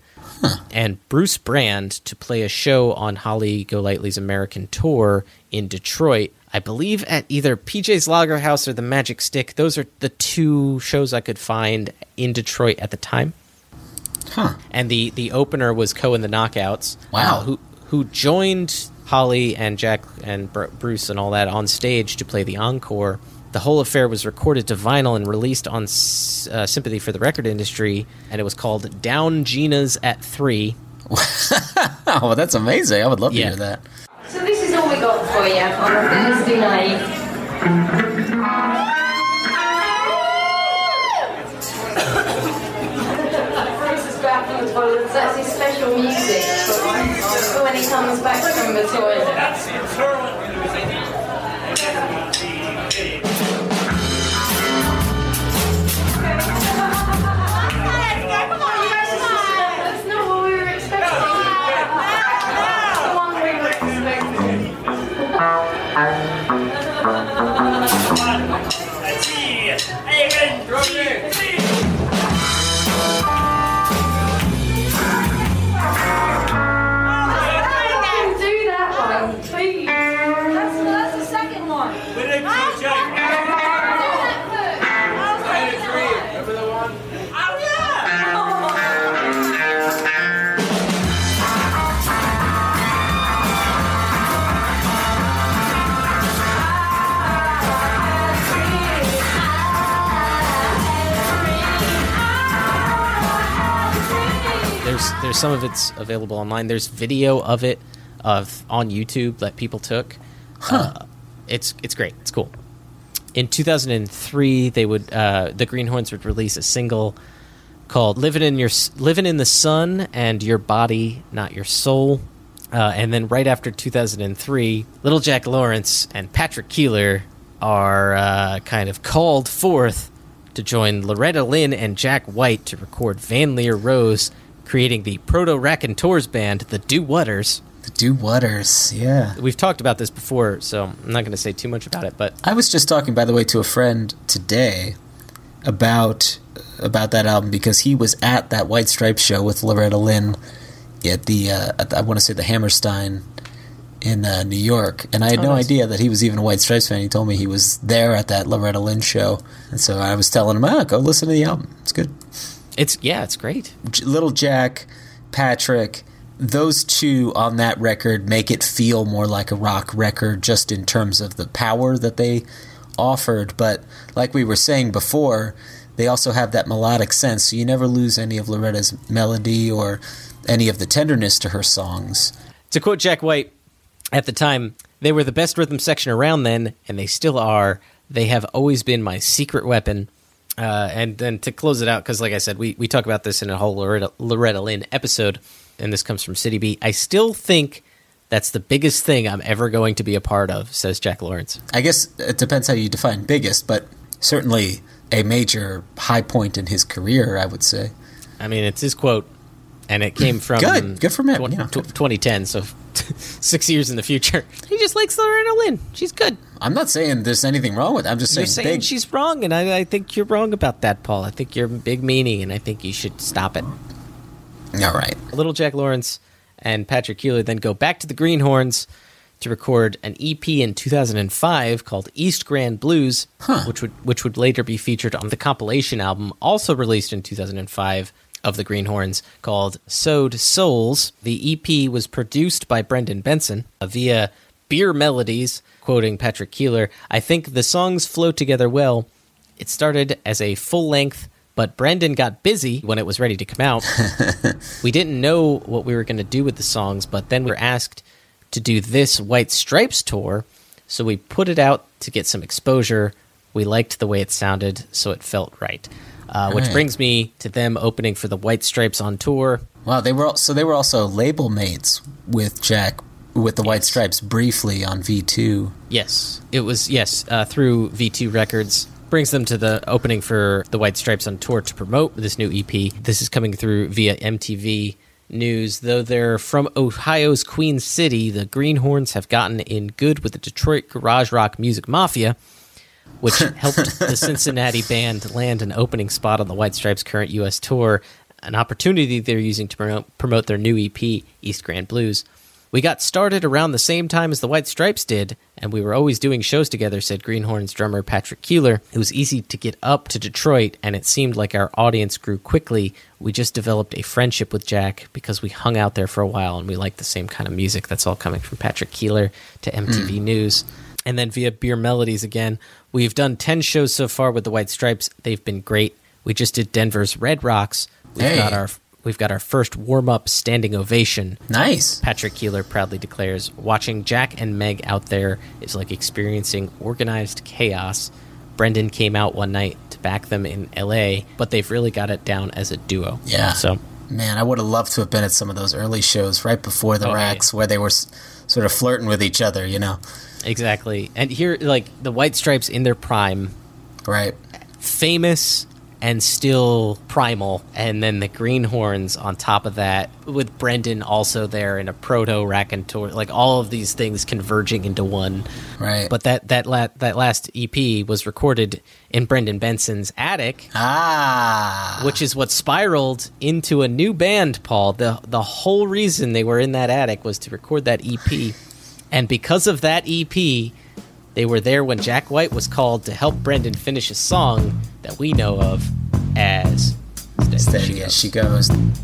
and Bruce Brand to play a show on Holly Golightly's American tour in Detroit. I believe at either PJ's Lager House or the Magic Stick. Those are the two shows I could find in Detroit at the time. Huh. And the the opener was Cohen the Knockouts. Wow. uh, who who joined Holly and Jack and Br- Bruce and all that on stage to play the encore. The whole affair was recorded to vinyl and released on S- uh, Sympathy for the Record Industry, and it was called Down Gina's at Three. Oh, well, that's amazing. I would love to hear that. So this is all we got for you on a Thursday night. Bruce is back from the toilet. That's his special music for when he comes back from the toilet. There's some of it's available online. There's video of it of on YouTube that people took. Uh, it's it's great. It's cool. In 2003, they would uh, the Greenhornes would release a single called "Living in Your Living in the Sun" and "Your Body, Not Your Soul." Uh, and then right after 2003, Little Jack Lawrence and Patrick Keeler are uh, kind of called forth to join Loretta Lynn and Jack White to record Van Lear Rose, creating the Proto Raconteurs band, the Do Waters. The Do Waters, yeah. We've talked about this before, so I'm not going to say too much about it. But I was just talking, by the way, to a friend today about about that album because he was at that White Stripes show with Loretta Lynn at the, uh, at the I want to say the Hammerstein in uh, New York, and I had Oh, no nice. idea that he was even a White Stripes fan. He told me he was there at that Loretta Lynn show, and so I was telling him, "Ah, go listen to the album. It's good." It's yeah, it's great. Little Jack, Patrick, those two on that record make it feel more like a rock record just in terms of the power that they offered. But like we were saying before, they also have that melodic sense, so you never lose any of Loretta's melody or any of the tenderness to her songs. To quote Jack White, at the time, they were the best rhythm section around then, and they still are. They have always been my secret weapon. Uh, and then to close it out, because like I said, we, we talk about this in a whole Loretta, Loretta Lynn episode, and this comes from City B. I still think that's the biggest thing I'm ever going to be a part of, says Jack Lawrence. I guess it depends how you define biggest, but certainly a major high point in his career, I would say. I mean, it's his quote, and it came from Good. Good for him, twen- you know. tw- 2010, so six years in the future. He just likes Loretta Lynn. She's good. I'm not saying there's anything wrong with it. I'm just saying, You're saying big. she's wrong, and I, I think you're wrong about that, Paul. I think you're big meaning, and I think you should stop it. All right. Little Jack Lawrence and Patrick Keeler then go back to the Greenhornes to record an EP in 2005 called East Grand Blues, which would which would later be featured on the compilation album also released in 2005 of the Greenhornes called Sewed Souls. The EP was produced by Brendan Benson uh, via Beer Melodies, quoting Patrick Keeler. I think the songs flow together well. It started as a full length, but Brendan got busy when it was ready to come out. we didn't know what we were going to do with the songs, but then we were asked to do this White Stripes tour, so we put it out to get some exposure. We liked the way it sounded, so it felt right. Uh, which Right. brings me to them opening for the White Stripes on tour. Wow, they were so they were also label mates with Jack with the White Stripes briefly on V two. Yes, it was yes uh, through V2 Records. Brings them to the opening for the White Stripes on tour to promote this new EP. This is coming through via MTV News. Though they're from Ohio's Queen City, the Greenhornes have gotten in good with the Detroit garage rock music mafia, which helped the Cincinnati band land an opening spot on the White Stripes' current U.S. tour, an opportunity they're using to promote, promote their new EP, East Grand Blues. We got started around the same time as the White Stripes did, and we were always doing shows together, said Greenhorn's drummer Patrick Keeler. It was easy to get up to Detroit, and it seemed like our audience grew quickly. We just developed a friendship with Jack because we hung out there for a while and we liked the same kind of music. That's all coming from Patrick Keeler to MTV hmm. News. And then via Beer Melodies again, we've done 10 shows so far with the White Stripes. They've been great. We just did Denver's Red Rocks. We've Hey. got our we've got our first warm-up standing ovation. Nice. Patrick Keeler proudly declares, "Watching Jack and Meg out there is like experiencing organized chaos." Brendan came out one night to back them in LA, but they've really got it down as a duo. Yeah. So Man, I would have loved to have been at some of those early shows right before the Oh, racks where they were s- sort of flirting with each other, you know. Exactly, and here, like the White Stripes in their prime, Right. famous and still primal, and then the Greenhornes on top of that, with Brendan also there in a proto raconteur, like all of these things converging into one. Right. But that that la- that last EP was recorded in Brendan Benson's attic, ah, which is what spiraled into a new band. Paul, the the whole reason they were in that attic was to record that EP, and because of that EP. They were there when Jack White was called to help Brendan finish a song that we know of as Steady, steady as she goes. life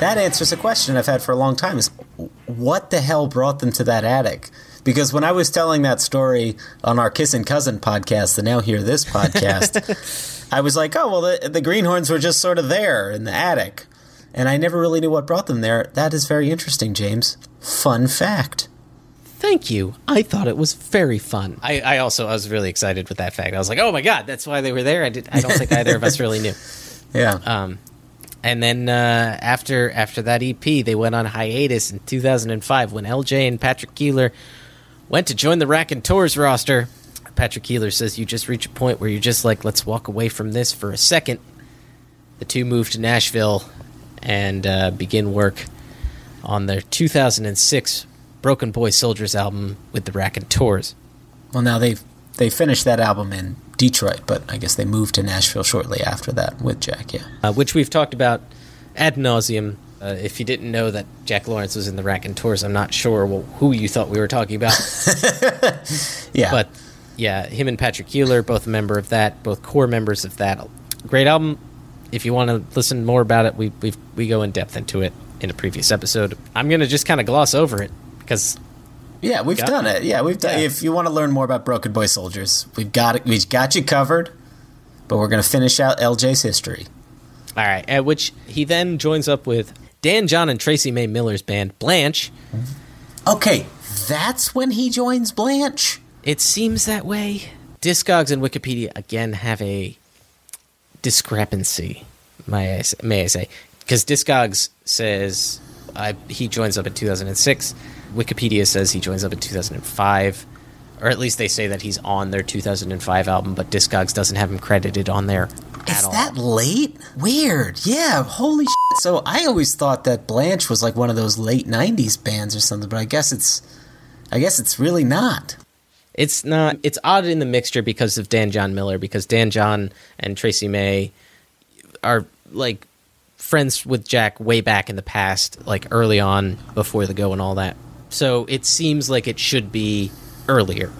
That answers a question I've had for a long time: is what the hell brought them to that attic? Because when I was telling that story on our Kiss and Cousin podcast, the Now Hear This podcast, I was like, oh well, the, the greenhornes were just sort of there in the attic, and I never really knew what brought them there. That is very interesting, James. Fun fact. Thank you. I thought it was very fun. I, I also I was really excited with that fact. I was like, oh my god, that's why they were there. I did. I don't think either of us really knew. Yeah. Um, and then uh, after after that EP, they went on hiatus in 2005 when LJ and Patrick Keeler went to join the Raconteurs roster. Patrick Keeler says you just reach a point where you're just like, let's walk away from this for a second. The two moved to Nashville and uh, begin work on their 2006 Broken Boy Soldiers album with the Raconteurs. Well, now they they finished that album in Detroit, but I guess they moved to Nashville shortly after that with Jack. Yeah. uh, which we've talked about ad nauseum. Uh, if you didn't know that Jack Lawrence was in the Raconteurs, I'm not sure well, who you thought we were talking about. Yeah. But yeah, him and Patrick Keeler, both a member of that, both core members of that. Great album. If you want to listen more about it, we we we go in depth into it in a previous episode. I'm gonna just kind of gloss over it because Yeah, we've Got- done it. Yeah, we've done. Yeah. If you want to learn more about Broken Boy Soldiers, we've got it. We've got you covered. But we're going to finish out LJ's history. all right, at which he then joins up with Dan John and Tracee Mae Miller's band Blanche. Mm-hmm. Okay, that's when he joins Blanche. It seems that way. Discogs and Wikipedia again have a discrepancy. May I say, may I say? Because Discogs says I, he joins up in 2006. Wikipedia says he joins up in 2005, or at least they say that he's on their 2005 album, but Discogs doesn't have him credited on there Is all. that late? Weird. Yeah, holy shit. So I always thought that Blanche was like one of those late 90s bands or something, but I guess it's I guess it's really not. It's not. It's odd in the mixture because of Dan John Miller, because Dan John and Tracee Mae are like friends with Jack way back in the past, like early on before the go and all that. So it seems like it should be earlier.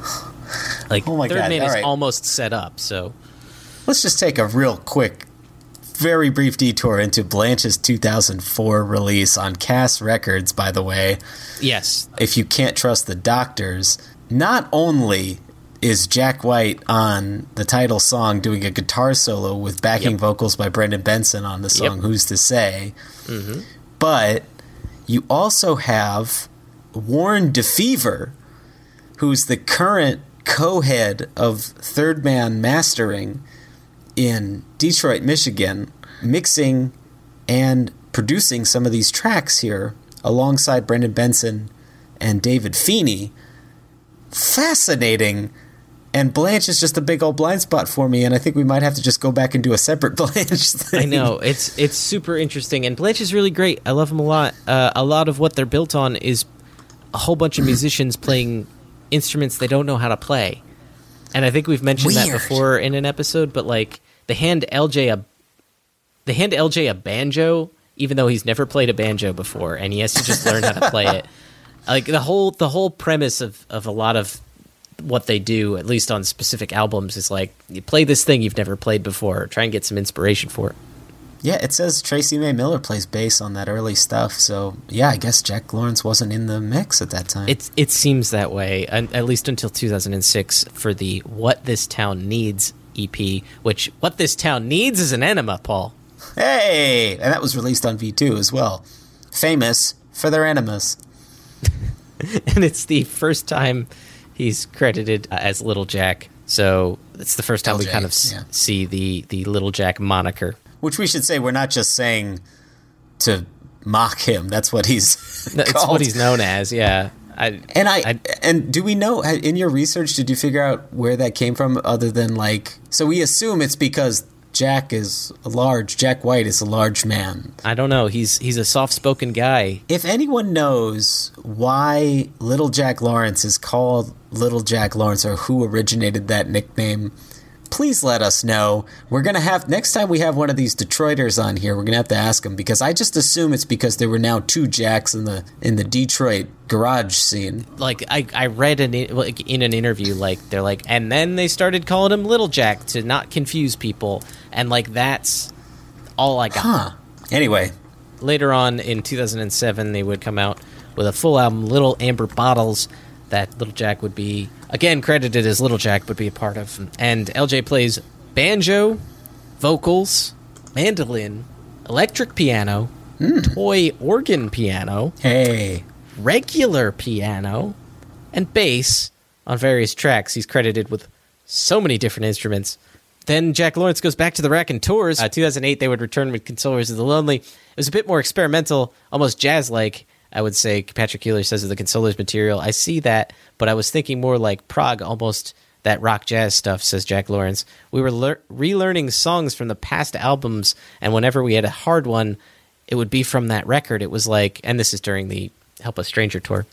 Like Oh my Third God, Man all is right. almost set up. So Let's just take a real quick very brief detour into Blanche's 2004 release on Cass Records, by the way. yes, if you can't trust the doctors, not only is Jack White on the title song doing a guitar solo with backing Yep. vocals by Brendan Benson on the song Yep. Who's to Say, mm-hmm. but you also have Warren DeFever, who's the current co head of Third Man Mastering in Detroit, Michigan, mixing and producing some of these tracks here alongside Brendan Benson and David Feeney. Fascinating. And Blanche is just a big old blind spot for me, and I think we might have to just go back and do a separate Blanche thing. I know it's it's super interesting, and Blanche is really great. I love him a lot. Uh, a lot of what they're built on is a whole bunch of mm. musicians playing instruments they don't know how to play, and I think we've mentioned that before in an episode. But like they hand LJ a they hand LJ a banjo, even though he's never played a banjo before, and he has to just learn how to play it. Like the whole the whole premise of of a lot of what they do, at least on specific albums, is like you play this thing you've never played before. Try and get some inspiration for it. Yeah, it says Tracee Mae Miller plays bass on that early stuff, so yeah, I guess Jack Lawrence wasn't in the mix at that time. It it seems that way, at least until 2006 for the "What This Town Needs" EP. Which "What This Town Needs" is an enema, Paul. hey! And that was released on V2 as well. Famous for their enemas. and it's the first time he's credited as Little Jack. So it's the first time we kind of s- yeah. see the the Little Jack moniker. Which we should say we're not just saying to mock him. That's what he's That's called. what he's known as. Yeah. I, And I, I- and do we know in your research? Did you figure out where that came from? Other than like, so we assume it's because Jack is a large. Jack White is a large man. I don't know. He's he's a soft spoken guy. If anyone knows why Little Jack Lawrence is called Little Jack Lawrence or who originated that nickname, please let us know. We're gonna have next time we have one of these Detroiters on here. We're gonna have to ask them because I just assume it's because there were now two Jacks in the in the Detroit garage scene. like I, I read in like in an interview like they're like and then they started calling him Little Jack to not confuse people and like that's all I got. Huh. Anyway, Later on in 2007 they would come out with a full album Little Amber Bottles that Little Jack would be again credited as Little Jack would be a part of and LJ plays banjo, vocals, mandolin, electric piano, toy organ piano, hey, regular piano, and bass on various tracks. He's credited with so many different instruments. Then Jack Lawrence goes back to the Raconteurs. Uh, 2008, they would return with Consolers of the Lonely. It was a bit more experimental, almost jazz like, I would say. Patrick Keeler says of the Consolers material. I see that, but I was thinking more like prog, almost that rock jazz stuff, says Jack Lawrence. We were lear- relearning songs from the past albums, and whenever we had a hard one, it would be from that record. It was like, and this is during the Help a Stranger tour.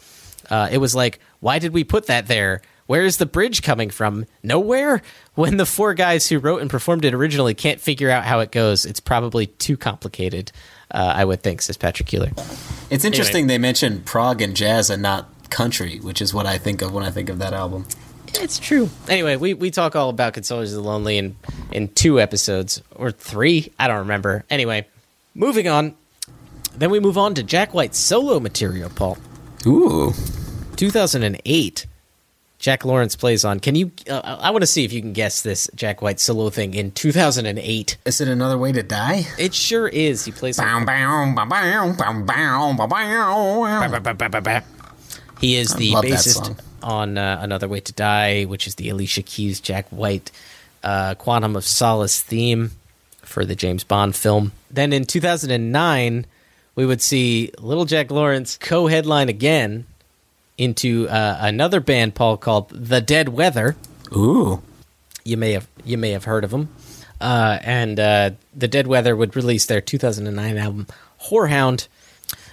Uh, it was like, why did we put that there? Where is the bridge coming from? Nowhere? When the four guys who wrote and performed it originally can't figure out how it goes, it's probably too complicated, uh, I would think, says Patrick Keeler. it's interesting they mentioned prog and jazz and not country, which is what I think of when I think of that album. It's true. Anyway, we, we talk all about Consolers of the Lonely in, in two episodes, or three, I don't remember. Anyway, moving on. Then we move on to Jack White's solo material, Paul. Ooh. 2008. Jack Lawrence plays on. Can you? Uh, I want to see if you can guess this Jack White solo thing in 2008. Is it another way to die? It sure is. He plays. He is the bassist on uh, Another Way to Die, which is the Alicia Keys Jack White uh, Quantum of Solace theme for the James Bond film. Then in 2009, we would see Little Jack Lawrence co headline again into uh, another band, Paul, called The Dead Weather. Ooh. You may have you may have heard of them. Uh, and uh, The Dead Weather would release their 2009 album Horehound,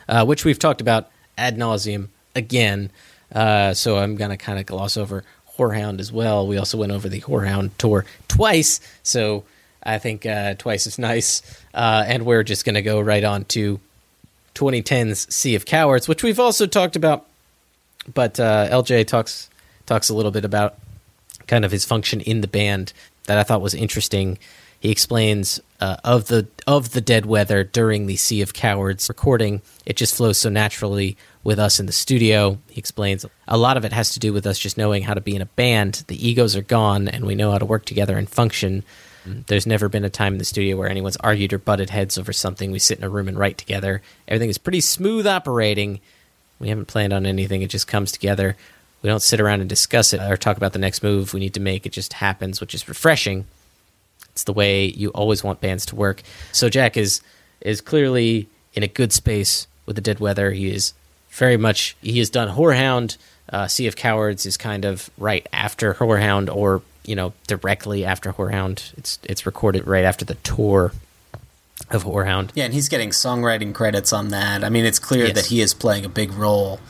uh, which we've talked about ad nauseum again. Uh, so I'm going to kind of gloss over Horehound as well. We also went over the Horehound tour twice, so I think uh, twice is nice. Uh, and we're just going to go right on to 2010's Sea of Cowards, which we've also talked about. But uh, LJ talks talks a little bit about kind of his function in the band that I thought was interesting. He explains uh, of the of the dead weather during the Sea of Cowards recording. It just flows so naturally with us in the studio. He explains a lot of it has to do with us just knowing how to be in a band. The egos are gone, and we know how to work together and function. There's never been a time in the studio where anyone's argued or butted heads over something. We sit in a room and write together. Everything is pretty smooth operating. We haven't planned on anything. It just comes together. We don't sit around and discuss it or talk about the next move we need to make. It just happens, which is refreshing. It's the way you always want bands to work. So Jack is is clearly in a good space with the Dead Weather. He is very much he has done Horehound. Uh, sea of Cowards is kind of right after Horehound, or you know directly after Horehound. It's it's recorded right after the tour of Horehound. Yeah, and he's getting songwriting credits on that. I mean, it's clear Yes. that he is playing a big role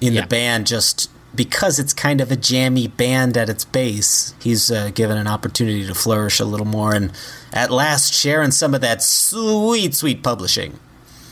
in Yeah. the band just because it's kind of a jammy band at its base. He's uh, given an opportunity to flourish a little more and at last sharing some of that sweet, sweet publishing.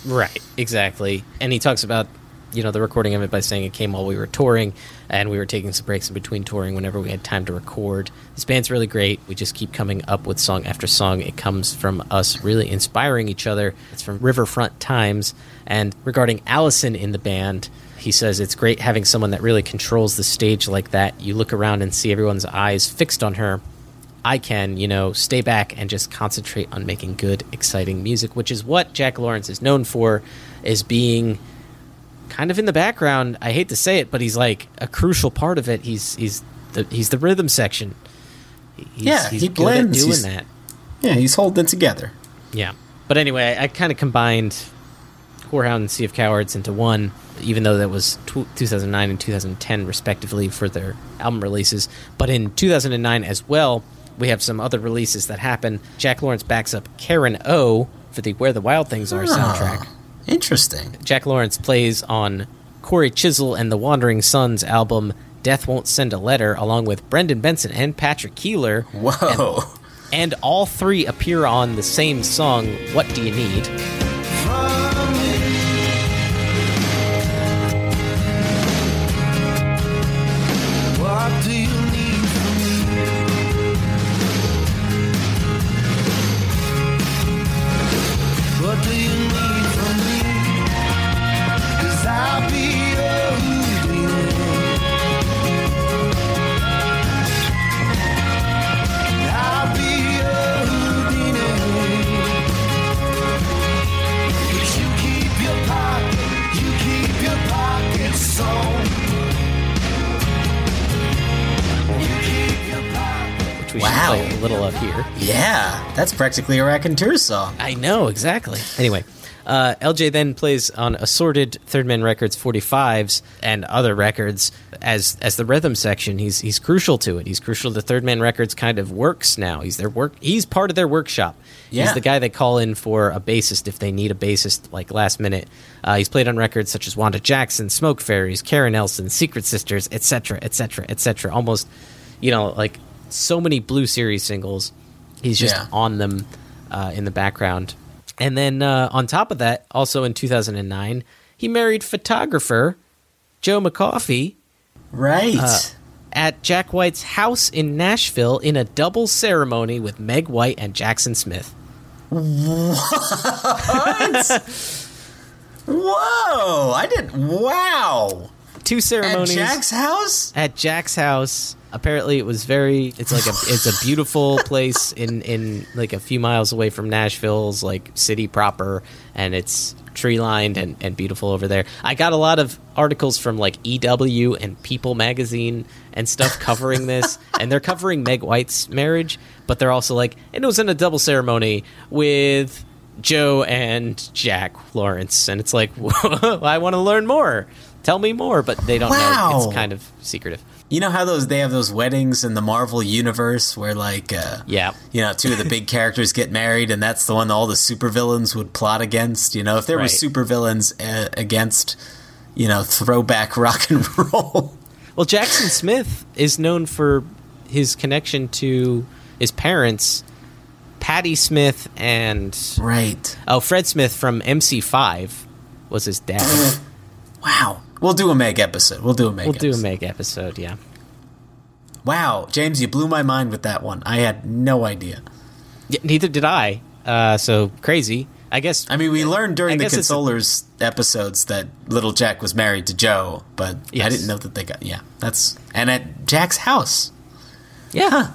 Right, exactly. And he talks about, you know, the recording of it by saying it came while we were touring and we were taking some breaks in between touring whenever we had time to record. This band's really great. We just keep coming up with song after song. It comes from us really inspiring each other. It's from Riverfront Times. And regarding Allison in the band, he says it's great having someone that really controls the stage like that. You look around and see everyone's eyes fixed on her. I can, you know, stay back and just concentrate on making good, exciting music, which is what Jack Lawrence is known for, is being kind of in the background. I hate to say it, but he's like a crucial part of it. He's he's the he's the rhythm section. He's, Yeah, he's he good at blends. doing that. Yeah, he's holding it together. Yeah. But anyway, I kind of combined Horehound and Sea of Cowards into one, even though that was tw 2009 and 2010, respectively, for their album releases. But in 2009 as well, we have some other releases that happen. Jack Lawrence backs up Karen O for the Where the Wild Things Are ah. soundtrack. Interesting. Jack Lawrence plays on Cory Chisel and the Wandering Sons album Death Won't Send a Letter, along with Brendan Benson and Patrick Keeler. Whoa. And, and all three appear on the same song, What Do You Need? That's practically a Raconteur song. I know, exactly. Anyway, uh, LJ then plays on assorted Third Man Records 45s and other records as as the rhythm section. He's he's crucial to it. He's crucial to Third Man Records kind of works now. He's their work. He's part of their workshop. Yeah. He's the guy they call in for a bassist if they need a bassist like last minute. Uh, he's played on records such as Wanda Jackson, Smoke Fairies, Karen Elson, Secret Sisters, etc., etc., etc. Almost, you know, like so many Blue Series singles. He's just Yeah. on them uh, in the background. And then uh, on top of that, also in 2009, he married photographer Joe McCoffey Right. uh, at Jack White's house in Nashville in a double ceremony with Meg White and Jackson Smith. What? Whoa! I didn't. Wow! Two ceremonies At Jack's house? at Jack's house. Apparently, it was very. It's like a. It's a beautiful place in in like a few miles away from Nashville's like city proper, and it's tree lined and, and beautiful over there. I got a lot of articles from like EW and People magazine and stuff covering this, and they're covering Meg White's marriage, but they're also like, and it was in a double ceremony with Joe and Jack Lawrence, and it's like, I want to learn more. Tell me more, but they don't know. Wow. It's kind of secretive. You know how those they have those weddings in the Marvel universe where like uh, Yeah. you know two of the big characters get married and that's the one all the supervillains would plot against. You know if there Right. were supervillains uh, against you know throwback rock and roll. Well, Jackson Smith is known for his connection to his parents, Patti Smith and right. oh Fred Smith from MC5 was his dad. Wow. We'll do a Meg episode. We'll do a Meg. we'll do a episode. Meg episode, yeah. Wow, James, you blew my mind with that one. I had no idea. yeah neither did I. Uh, so crazy. I guess. I mean, we learned I during the guess it's a- Consolers episodes that Little Jack was married to Joe, but I didn't know that they got. Yeah, that's and at Jack's house. Yeah.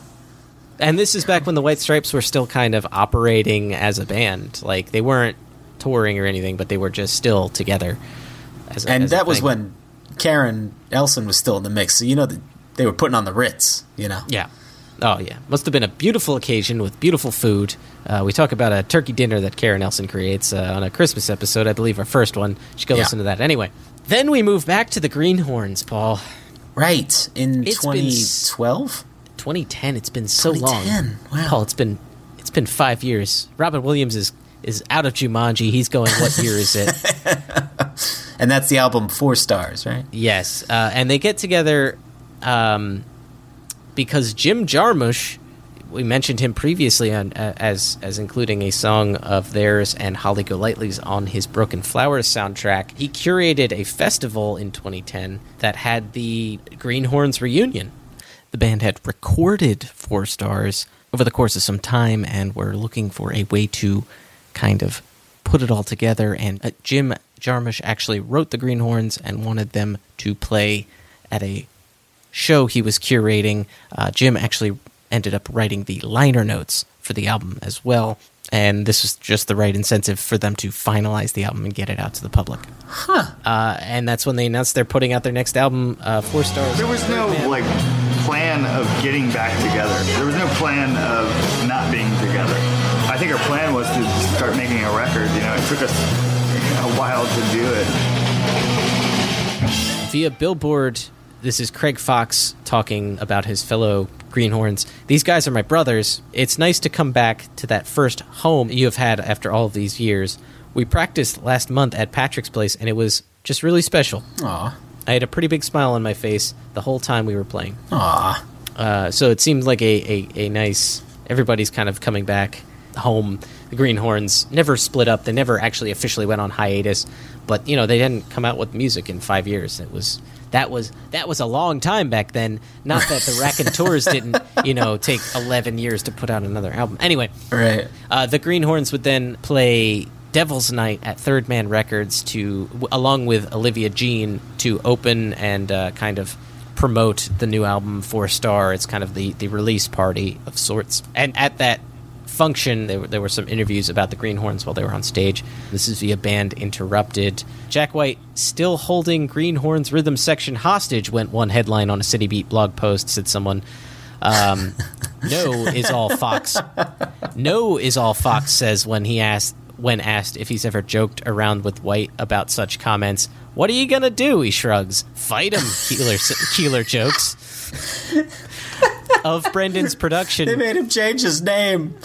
And this is back when the White Stripes were still kind of operating as a band. Like they weren't touring or anything, but they were just still together. As a, and that was when Karen Elson was still in the mix. So you know that they were putting on the Ritz. You know. Yeah. Oh yeah, must have been a beautiful occasion with beautiful food. Uh, we talk about a turkey dinner that Karen Elson creates uh, on a Christmas episode, I believe, our first one. You should go Yeah. listen to that. Anyway, then we move back to the Greenhornes, Paul. Right in s- 2012. 2010. It's been so 2010, long. wow. Paul, it's been it's been five years. Robin Williams is is out of Jumanji. He's going. What year is it? And that's the album Four Stars, right? Yes, uh, and they get together um, because Jim Jarmusch, we mentioned him previously on, uh, as as including a song of theirs and Holly Golightly's on his Broken Flowers soundtrack. He curated a festival in 2010 that had the Greenhornes reunion. The band had recorded Four Stars over the course of some time and were looking for a way to kind of put it all together. And uh, Jim Jarmusch actually wrote the Greenhornes and wanted them to play at a show he was curating. Uh, Jim actually ended up writing the liner notes for the album as well. And this was just the right incentive for them to finalize the album and get it out to the public. Huh. Uh, and that's when they announced they're putting out their next album, uh, Four Stars. There was no like plan of getting back together. There was no plan of not being together. I think our plan was to start making a record. You know, it took us a while to do it. via Billboard. This is Craig Fox talking about his fellow Greenhornes. These guys are my brothers. It's nice to come back to that first home you have had after all of these years. We practiced last month at Patrick's place, and it was just really special. Aw. I had a pretty big smile on my face the whole time we were playing. Aw. Uh, so it seemed like a, a, a nice. Everybody's kind of coming back home. The Greenhornes never split up. They never actually officially went on hiatus, but you know they didn't come out with music in five years. It was that was that was a long time back then. Not that the Raconteurs didn't you know take eleven years to put out another album. Anyway, Right. uh, the Greenhornes would then play Devil's Night at Third Man Records to, w- along with Olivia Jean, to open and uh, kind of promote the new album Four Star. It's kind of the, the release party of sorts. And at that function, there, were- there were some interviews about the Greenhornes while they were on stage. This is via Band Interrupted. Jack White still holding Greenhornes rhythm section hostage went one headline on a City Beat blog post, said someone. Um, no is all Fox. No is all Fox says when he asked when asked if he's ever joked around with White about such comments. What are you gonna do? He shrugs. Fight him. Keeler Keeler jokes. of Brendan's production, They made him change his name.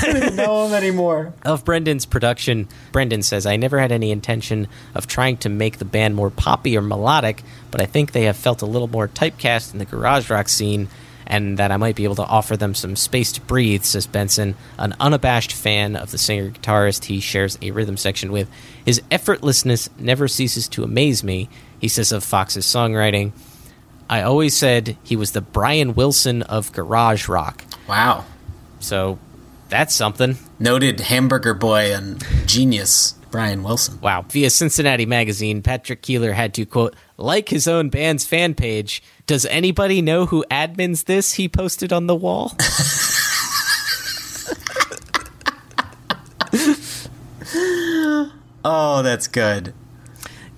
I don't even know him anymore. of Brendan's production, Brendan says, I never had any intention of trying to make the band more poppy or melodic, but I think they have felt a little more typecast in the garage rock scene, and that I might be able to offer them some space to breathe, says Benson, an unabashed fan of the singer guitarist he shares a rhythm section with. His effortlessness never ceases to amaze me, he says of Fox's songwriting. I always said he was the Brian Wilson of garage rock. Wow. So that's something. Noted hamburger boy and genius Brian Wilson. Wow. Via Cincinnati Magazine, Patrick Keeler had to, quote, like his own band's fan page. Does anybody know who admins this? He posted on the wall. Oh, that's good.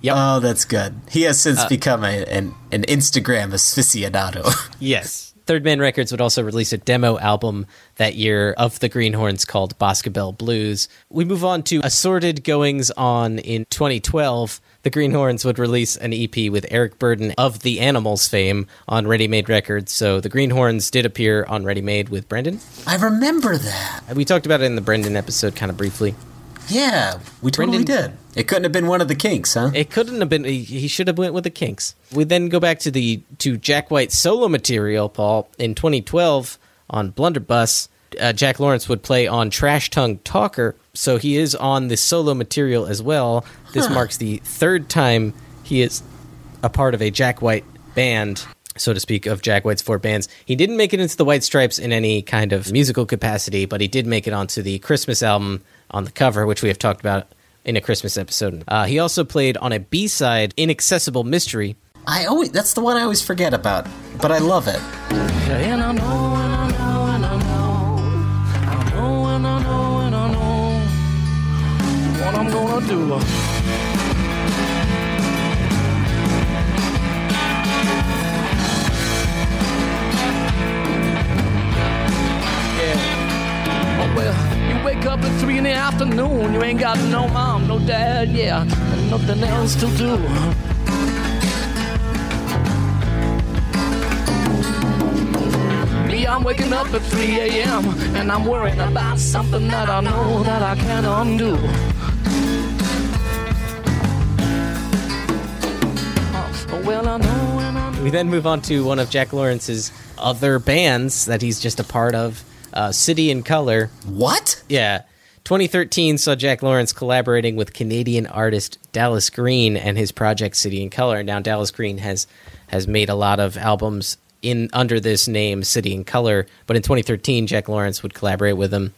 Yep. Oh, that's good. He has since Uh, become a, an an Instagram aficionado. yes. Third Man Records would also release a demo album that year of the Greenhornes called Boscobel Blues. We move on to assorted goings on in 2012. The Greenhornes would release an EP with Eric Burdon of the Animals fame on Readymade Records. So the Greenhornes did appear on Readymade with Brendan. I remember that. We talked about it in the Brendan episode kind of briefly. Yeah, we totally Brendan- did. It couldn't have been one of the kinks, huh? It couldn't have been. He should have went with the Kinks. We then go back to the to Jack White's solo material, Paul. In 2012, on Blunderbuss, uh, Jack Lawrence would play on Trash Tongue Talker, so he is on the solo material as well. This Huh. marks the third time he is a part of a Jack White band, so to speak, of Jack White's four bands. He didn't make it into the White Stripes in any kind of musical capacity, but he did make it onto the Christmas album on the cover, which we have talked about in a Christmas episode. Uh, he also played on a B side, Inaccessible Mystery. I always that's the one I always forget about, but I love it. Oh, wake up at three in the afternoon. You ain't got no mom, no dad, yeah, and nothing else to do. Me, I'm waking up at 3 a.m. and I'm worrying about something that I know that I can't undo. We then move on to one of Jack Lawrence's other bands that he's just a part of, uh, City and Color. What? Yeah. 2013 saw Jack Lawrence collaborating with Canadian artist Dallas Green and his project City and Color. And Now Dallas Green has has made a lot of albums in under this name City and Color, but in 2013 Jack Lawrence would collaborate with him.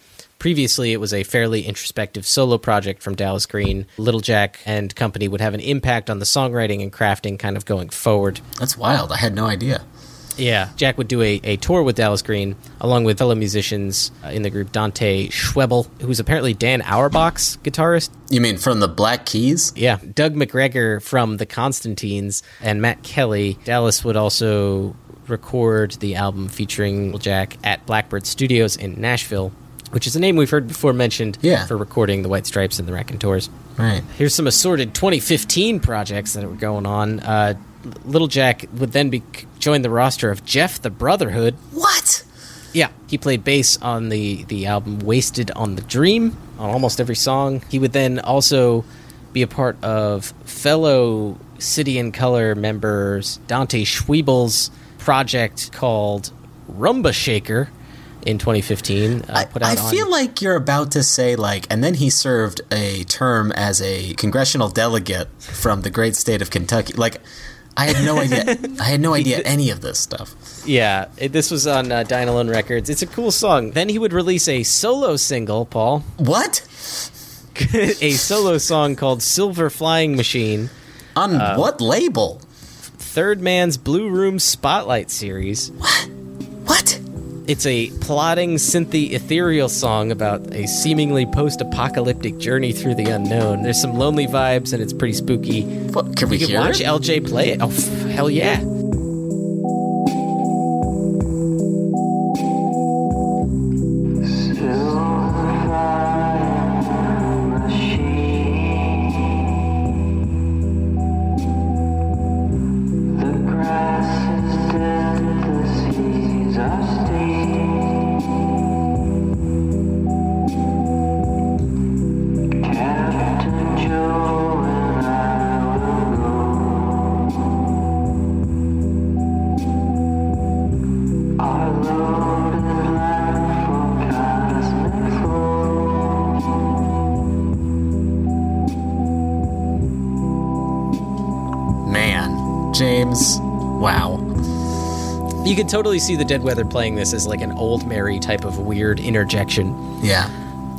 Previously, it was a fairly introspective solo project from Dallas Green. Little Jack and company would have an impact on the songwriting and crafting kind of going forward. That's wild. I had no idea. Yeah, Jack would do a, a tour with Dallas Green along with fellow musicians uh, in the group Dante Schwebel, who's apparently Dan Auerbach's guitarist. You mean from the Black Keys? Yeah, Doug McGregor from the Constantines and Matt Kelly. Dallas would also record the album featuring Jack at Blackbird Studios in Nashville, which is a name we've heard before mentioned Yeah. for recording the White Stripes and the Raconteurs. Right. Here's some assorted 2015 projects that were going on. Uh, Little Jack would then be join the roster of Jeff the Brotherhood. What? Yeah, he played bass on the the album "Wasted on the Dream" on almost every song. He would then also be a part of fellow City and Color members Dante Schwebel's project called Rumba Shaker in 2015. Uh, put out I on- feel like you're about to say like, and then he served a term as a congressional delegate from the great state of Kentucky. Like, I had no idea. I had no idea any of this stuff. Yeah, it, this was on uh, Dine Alone Records. It's a cool song. Then he would release a solo single, Paul. What? a solo song called Silver Flying Machine. On Uh, what label? Third Man's Blue Room Spotlight series. What? What? It's a plotting, synthy, ethereal song about a seemingly post apocalyptic journey through the unknown. There's some lonely vibes and it's pretty spooky. What, can we you can hear watch it? LJ play it. Oh, f- hell yeah. You can totally see the Dead Weather playing this as like an old Mary type of weird interjection. Yeah.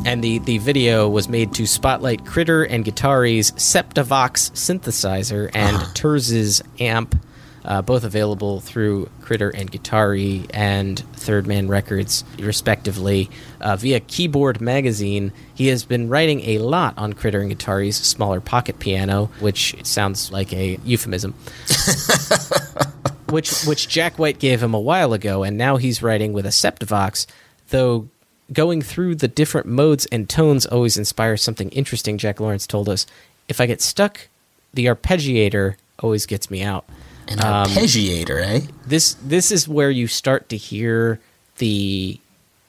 And the, the video was made to spotlight Critter and Guitari's Septavox synthesizer and Terz's amp, uh, both available through Critter and Guitari and Third Man Records, respectively, uh, via Keyboard Magazine. He has been writing a lot on Critter and Guitari's smaller pocket piano, which sounds like a euphemism. which which Jack White gave him a while ago, and now he's writing with a Septavox, though going through the different modes and tones always inspires something interesting. Jack Lawrence told us, if I get stuck, the arpeggiator always gets me out. An Um, arpeggiator, eh? This this is where you start to hear the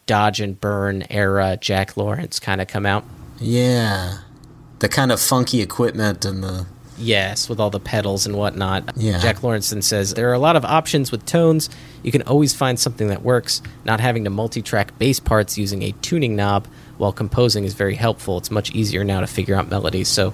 Dodge and Burn era Jack Lawrence kind of come out. Yeah. The kind of funky equipment and the. Yes, with all the pedals and whatnot. Yeah. Jack Lawrence says there are a lot of options with tones. You can always find something that works. Not having to multi-track bass parts using a tuning knob while composing is very helpful. It's much easier now to figure out melodies. So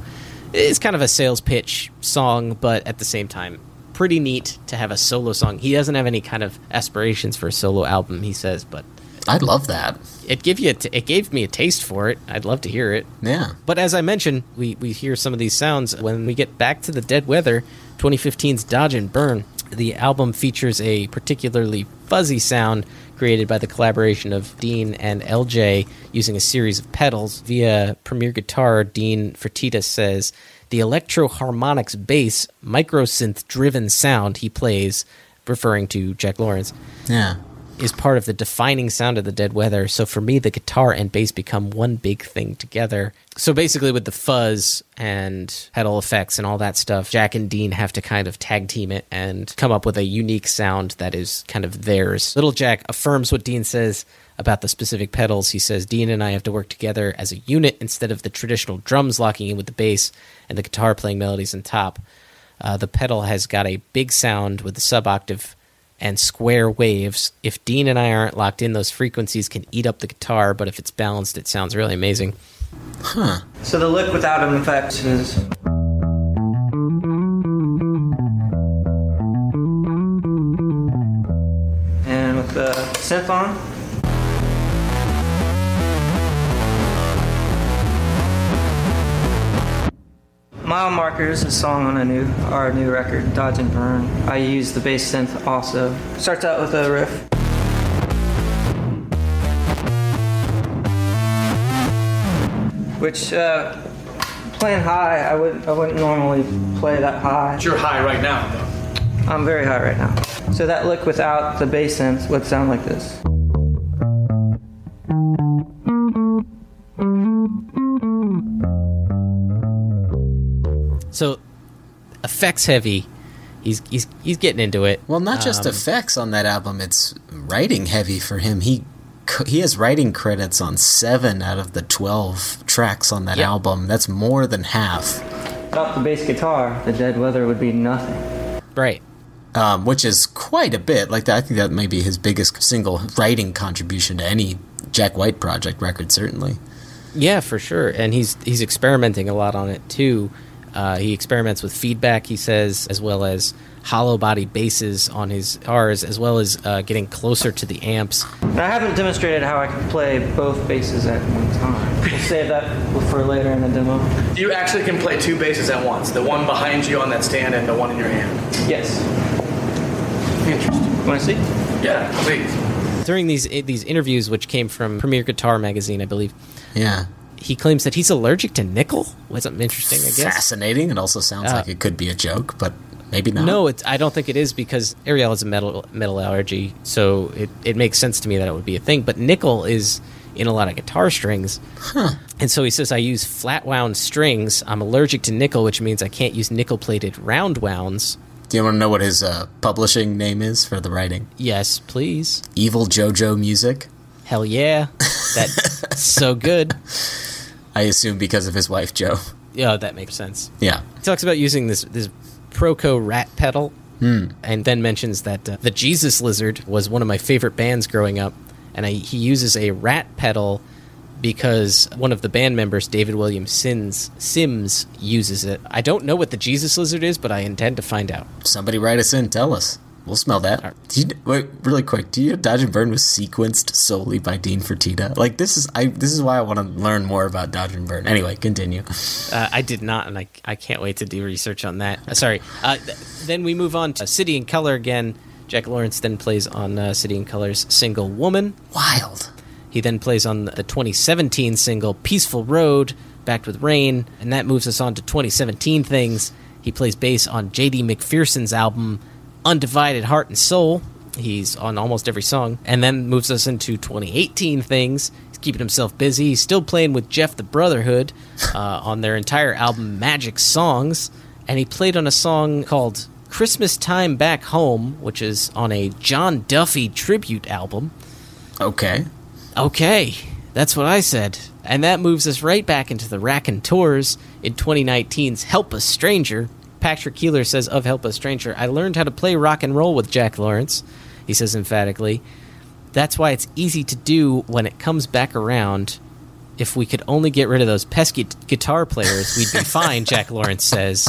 it's kind of a sales pitch song, but at the same time, pretty neat to have a solo song. He doesn't have any kind of aspirations for a solo album, he says, but I love that. it give you a t- it gave me a taste for it. I'd love to hear it. Yeah. But as I mentioned, we, we hear some of these sounds when we get back to the Dead Weather, 2015's Dodge and Burn. The album features a particularly fuzzy sound created by the collaboration of Dean and LJ using a series of pedals. Via Premier Guitar, Dean Fertita says the Electro-Harmonix bass microsynth driven sound he plays, referring to Jack Lawrence, Yeah. Is part of the defining sound of the Dead Weather. So for me, the guitar and bass become one big thing together. So basically, with the fuzz and pedal effects and all that stuff, Jack and Dean have to kind of tag team it and come up with a unique sound that is kind of theirs. Little Jack affirms what Dean says about the specific pedals. He says, Dean and I have to work together as a unit instead of the traditional drums locking in with the bass and the guitar playing melodies on top. Uh, the pedal has got a big sound with the sub octave and square waves. If Dean and I aren't locked in, those frequencies can eat up the guitar, but if it's balanced, it sounds really amazing. Huh. So the lick without an effect is. And with the synth on. Mile Markers is a song on a new our new record, Dodge and Burn. I use the bass synth also. Starts out with a riff. Which uh, playing high, I would I wouldn't normally play that high. But You're high right now, though. I'm very high right now. So that lick without the bass synth would sound like this. So, effects heavy. He's he's he's getting into it. Well, not just Um, effects on that album; it's writing heavy for him. He c- he has writing credits on seven out of the twelve tracks on that Yeah. album. That's more than half. Without the bass guitar, the Dead Weather would be nothing. Right. Um, which is quite a bit. Like I think that may be his biggest single writing contribution to any Jack White project record, certainly. Yeah, for sure. And he's he's experimenting a lot on it too. Uh, he experiments with feedback, he says, as well as hollow body basses on his guitars, as well as uh, getting closer to the amps. I haven't demonstrated how I can play both basses at one time. We'll save that for later in the demo. You actually can play two basses at once. The one behind you on that stand and the one in your hand. Yes. Interesting. Want to see? Yeah, please. During these these interviews, which came from Premier Guitar magazine, I believe, Yeah. He claims that he's allergic to nickel. Was something interesting, I guess. Fascinating. It also sounds Uh, like it could be a joke, but maybe not. No, it's, I don't think it is because Ariel has a metal metal allergy, so it, it makes sense to me that it would be a thing. But nickel is in a lot of guitar strings, and so he says I use flat wound strings. I'm allergic to nickel, which means I can't use nickel plated round wounds. Do you want to know what his uh, publishing name is for the writing? Yes, please. Evil JoJo Music. Hell yeah, that's so good. I assume because of his wife Joe. Yeah, that makes sense. Yeah. He talks about using this this Proco rat pedal, Hmm. and then mentions that uh, the Jesus Lizard was one of my favorite bands growing up, and I, he uses a rat pedal because one of the band members, David William Sims, Sims, uses it. I don't know what the Jesus Lizard is, but I intend to find out. Somebody write us in. Tell us. We'll smell that. Do you, wait, really quick. Do you know Dodge and Burn was sequenced solely by Dean Fertita? Like this is I. This is why I want to learn more about Dodge and Burn. Anyway, continue. Uh, I did not, and I, I can't wait to do research on that. Uh, sorry. Uh, th- then we move on to City and Color again. Jack Lawrence then plays on uh, City and Color's single Woman. Wild. He then plays on the 2017 single Peaceful Road, backed with Rain, and that moves us on to 2017 things. He plays bass on JD McPherson's album Undivided Heart and Soul. He's on almost every song, and then moves us into 2018 things. He's keeping himself busy. He's still playing with Jeff the Brotherhood uh, on their entire album Magic Songs, and he played on a song called Christmas Time Back Home, which is on a John Duffy tribute album. Okay. Okay, that's what I said. And that moves us right back into the Raconteurs in 2019's Help Us Stranger. Patrick Keeler says of Help Us Stranger, I learned how to play rock and roll with Jack Lawrence, he says emphatically. That's why it's easy to do when it comes back around. If we could only get rid of those pesky t- guitar players, we'd be fine, Jack Lawrence says.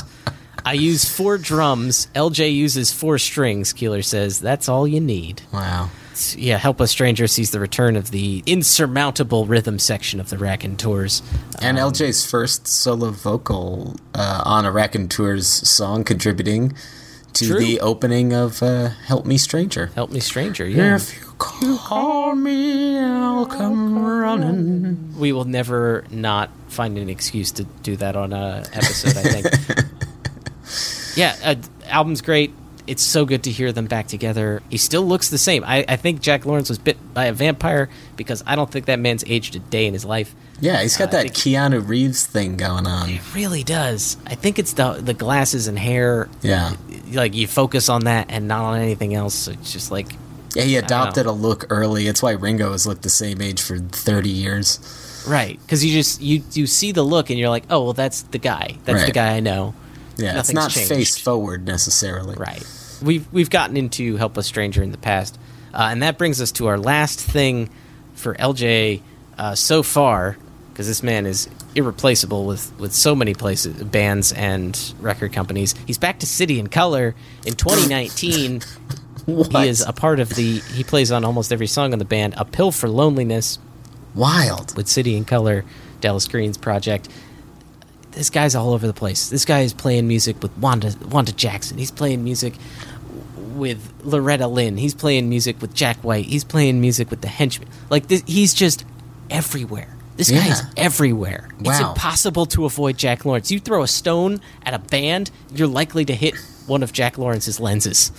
I use four drums. LJ uses four strings, Keeler says. That's all you need. Wow. Yeah, Help Us Stranger sees the return of the insurmountable rhythm section of the Raconteurs. And Um, LJ's first solo vocal uh, on a Raconteurs song, contributing to True. the opening of uh, "Help Me, Stranger." Help Me, Stranger, yeah. If you call me, I'll come running. We will never not find an excuse to do that on a episode, I think. yeah, uh, album's great. It's so good to hear them back together. He still looks the same. I, I think Jack Lawrence was bit by a vampire because I don't think that man's aged a day in his life. Yeah, he's got Uh, that Keanu Reeves thing going on. really does. I think it's the the glasses and hair. Yeah. Like you focus on that and not on anything else. It's just like Yeah, he I don't know. adopted a look early. It's why Ringo has looked the same age for 30 years. right because you just you you see the look and you're like, oh well, that's the guy. That's the guy I know. Yeah, it's not changed. face forward necessarily. Right. We've we've gotten into Help Us Stranger in the past, uh, and that brings us to our last thing for LJ uh, so far, because this man is irreplaceable with with so many places, bands and record companies. He's back to City and Color in 2019. he is a part of the. He plays on almost every song on the band. A Pill for Loneliness. Wild. With City and Color, Dallas Green's project this guy's all over the place. This guy is playing music with Wanda Wanda Jackson. He's playing music with Loretta Lynn. He's playing music with Jack White. He's playing music with the Henchmen. Like this, he's just everywhere. This guy is Yeah. everywhere. It's impossible to avoid Jack Lawrence. You throw a stone at a band, you're likely to hit one of Jack Lawrence's lenses.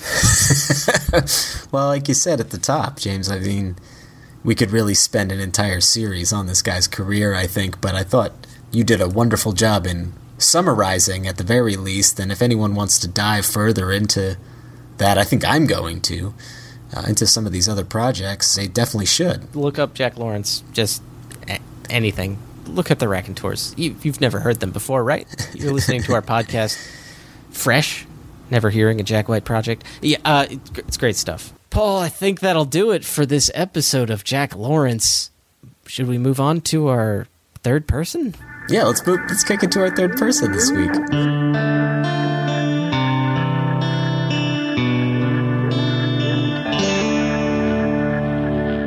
Well, like you said at the top, James, I mean, we could really spend an entire series on this guy's career, I think, but I thought you did a wonderful job in summarizing at the very least. And if anyone wants to dive further into that, I think I'm going to, uh, into some of these other projects, they definitely should. Look up Jack Lawrence. Just anything. look at the Raconteurs. You, you've never heard them before, right? You're listening to our podcast, fresh, never hearing a Jack White project. Yeah, uh, it's great stuff. Paul, I think that'll do it for this episode of Jack Lawrence. Should we move on to our third person? Yeah, let's move, let's kick it to our third person this week.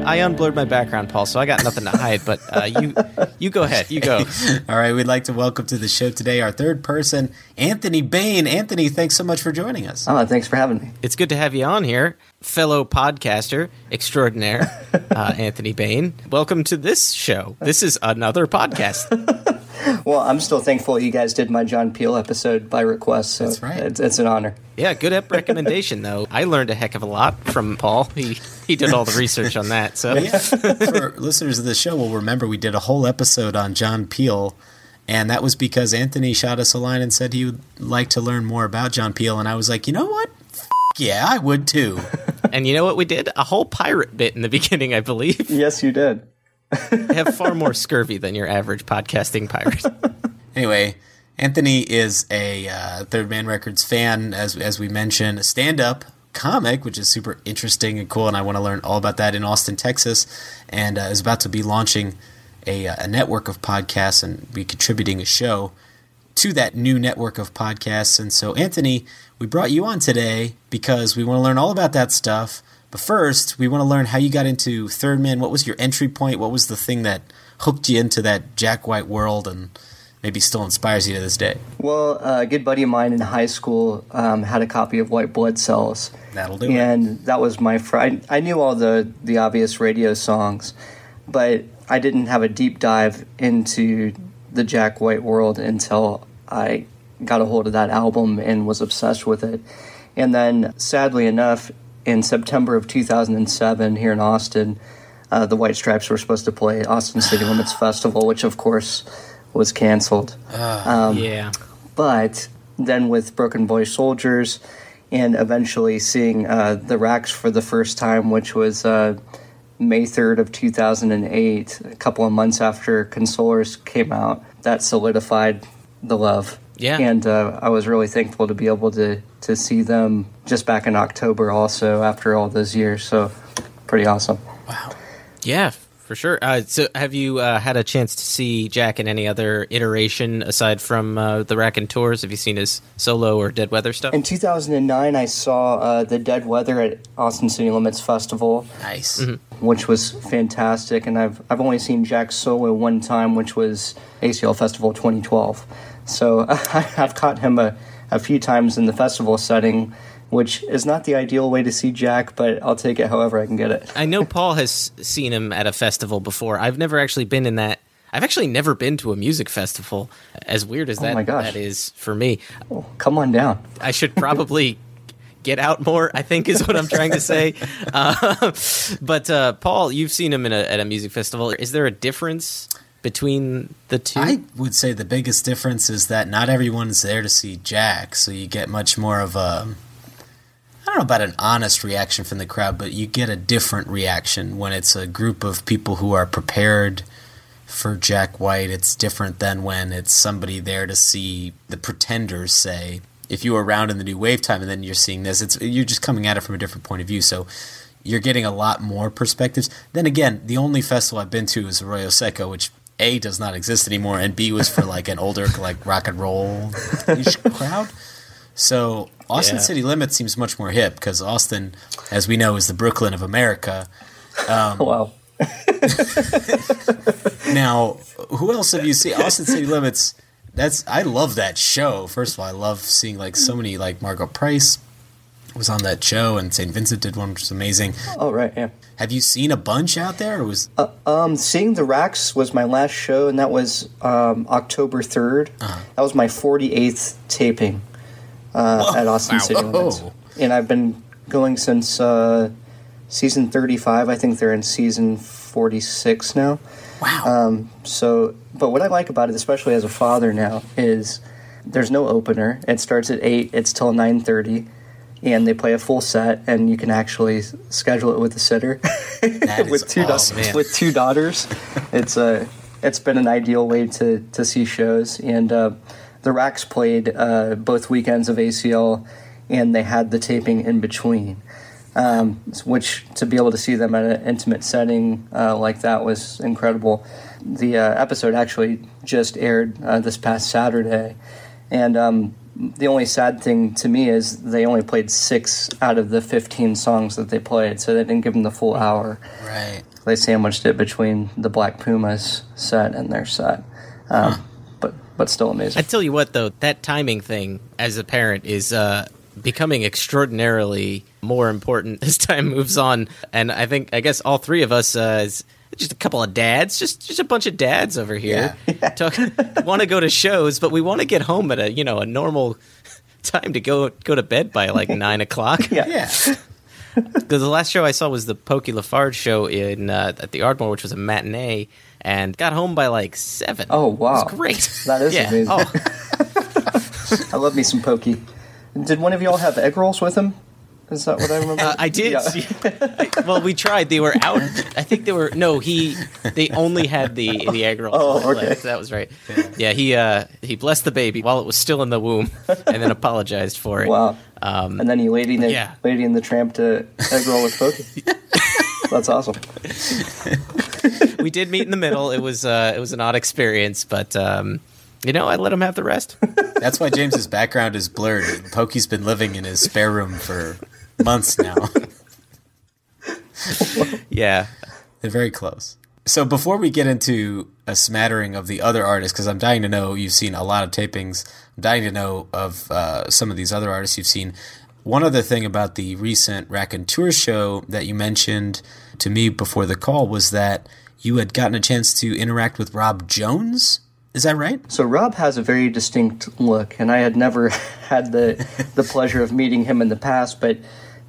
I unblurred my background, Paul, so I got nothing to hide. But uh, you, you go ahead. You go. All right, we'd like to welcome to the show today our third person, Anthony Bain. Anthony, thanks so much for joining us. Oh, thanks for having me. It's good to have you on here, fellow podcaster extraordinaire, uh, Anthony Bain. Welcome to this show. This is another podcast. Well, I'm still thankful you guys did my John Peel episode by request. So That's right. It's, it's an honor. Yeah, good ep recommendation though. I learned a heck of a lot from Paul. He he did all the research on that. So Yeah, for listeners of the show will remember we did a whole episode on John Peel, and that was because Anthony shot us a line and said he would like to learn more about John Peel, and I was like, you know what? F- yeah, I would too. and you know what we did? A whole pirate bit in the beginning, I believe. Yes, you did. I have far more scurvy than your average podcasting pirate. Anyway, Anthony is a uh, Third Man Records fan, as as we mentioned, a stand up comic, which is super interesting and cool, and I want to learn all about that in Austin, Texas, and uh, is about to be launching a, uh, a network of podcasts and be contributing a show to that new network of podcasts. And so, Anthony, we brought you on today because we want to learn all about that stuff. But first, we want to learn how you got into Third Man. What was your entry point? What was the thing that hooked you into that Jack White world and maybe still inspires you to this day? Well, a good buddy of mine in high school um, had a copy of White Blood Cells. That'll do it. and that was my fr- I, I knew all the the obvious radio songs but i didn't have a deep dive into the jack white world until i got a hold of that album and was obsessed with it and then sadly enough in september of 2007 here in austin uh, the white stripes were supposed to play austin city limits festival which of course was canceled Ah, Um, yeah. but then with Broken Boy Soldiers and eventually seeing uh, the racks for the first time, which was uh, May 3rd of 2008, a couple of months after Consolers came out, that solidified the love. Yeah. And uh, I was really thankful to be able to, to see them just back in October also after all those years. So pretty awesome. Wow. Yeah, for sure. Uh, so, have you uh, had a chance to see Jack in any other iteration aside from uh, the Raconteurs? Have you seen his solo or Dead Weather stuff? In 2009, I saw uh, the Dead Weather at Austin City Limits Festival. Nice. Which was fantastic, and I've I've only seen Jack solo one time, which was ACL Festival 2012. So I've caught him a, a few times in the festival setting, which is not the ideal way to see Jack, but I'll take it however I can get it. I know Paul has seen him at a festival before. I've never actually been in that. I've actually never been to a music festival. As weird as Oh that my gosh. that is for me. Oh, Come on down. I should probably get out more. I think is what I'm trying to say. Uh, but uh, Paul, you've seen him in a, at a music festival. Is there a difference between the two? I would say the biggest difference is that not everyone's there to see Jack, so you get much more of a I don't know about an honest reaction from the crowd, but you get a different reaction when it's a group of people who are prepared for Jack White. It's different than when it's somebody there to see the pretenders say. If you were around in the new wave time and then you're seeing this, it's you're just coming at it from a different point of view. So you're getting a lot more perspectives. Then again, the only festival I've been to is Arroyo Seco, which A does not exist anymore, and B was for like an older like rock and roll crowd. So Austin Yeah. City Limits seems much more hip because Austin, as we know, is the Brooklyn of America. Um, wow. now, who else have you seen? Austin City Limits. That's I love that show. First of all, I love seeing like so many like Margo Price was on that show, and St. Vincent did one, which was amazing. Oh right, yeah. Have you seen a bunch out there? Or was Uh, um, seeing the racks was my last show, and that was um, October 3rd. Uh-huh. That was my 48th taping uh, at Austin Wow. City Limits. Whoa. And I've been going since uh, season 35. I think they're in season 46 now. Wow. Um, so, but what I like about it, especially as a father now, is there's no opener. It starts at 8, it's till 9.30. And they play a full set, and you can actually schedule it with a sitter with two da- awesome, man. with two daughters. It's a it's been an ideal way to to see shows. And uh, the Racks played uh, both weekends of ACL, and they had the taping in between. Um, which to be able to see them at an intimate setting uh, like that was incredible. The uh, episode actually just aired uh, this past Saturday, and um, the only sad thing to me is they only played six out of the 15 songs that they played, so they didn't give them the full hour. Right. They sandwiched it between the Black Pumas set and their set, um, but but still amazing. I tell you what, though, that timing thing as a parent is uh, becoming extraordinarily more important as time moves on. And I think, I guess, all three of us, uh, is just a couple of dads, just just a bunch of dads over here, talk, want to go to shows, but we want to get home at a you know a normal time to go go to bed by like nine o'clock. Yeah. Because the last show I saw was the Pokey Lafarge show in uh, at the Ardmore, which was a matinee, and got home by like seven. Oh wow, great. That is Yeah. amazing. Oh. I love me some pokey. Did one of y'all have egg rolls with him? Is that what I remember? Uh, I did. Yeah. well, we tried. They were out. I think they were. No, he. They only had the the egg rolls. Oh, okay. left. That was right. Yeah, he uh he blessed the baby while it was still in the womb, and then apologized for it. Wow. Um, and then he lady in the yeah. lady in the tramp to egg roll with pokey. That's awesome. we did meet in the middle. It was uh it was an odd experience, but um you know I let him have the rest. That's why James's background is blurred. Pokey's been living in his spare room for months now. yeah. They're very close. So before we get into a smattering of the other artists, because I'm dying to know, you've seen a lot of tapings. I'm dying to know of uh, some of these other artists you've seen. One other thing about the recent Raconteur show that you mentioned to me before the call was that you had gotten a chance to interact with Rob Jones. Is that right? So Rob has a very distinct look, and I had never had the the pleasure of meeting him in the past. But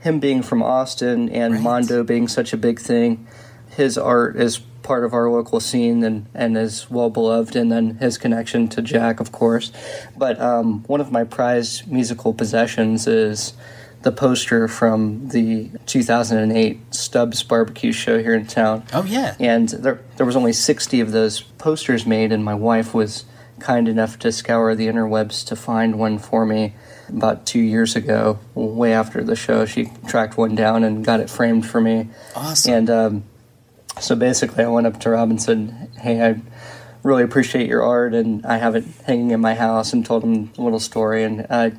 him being from Austin and Mondo being such a big thing, his art is part of our local scene and, and is well beloved. And then his connection to Jack, of course. But um, one of my prized musical possessions is the poster from the 2008 Stubbs Barbecue Show here in town. Oh yeah. And there there was only 60 of those posters made, and my wife was kind enough to scour the interwebs to find one for me about two years ago, way after the show. She tracked one down and got it framed for me. Awesome. And um, so basically, I went up to Rob and said, "Hey, I really appreciate your art, and I have it hanging in my house." And told him a little story, and uh,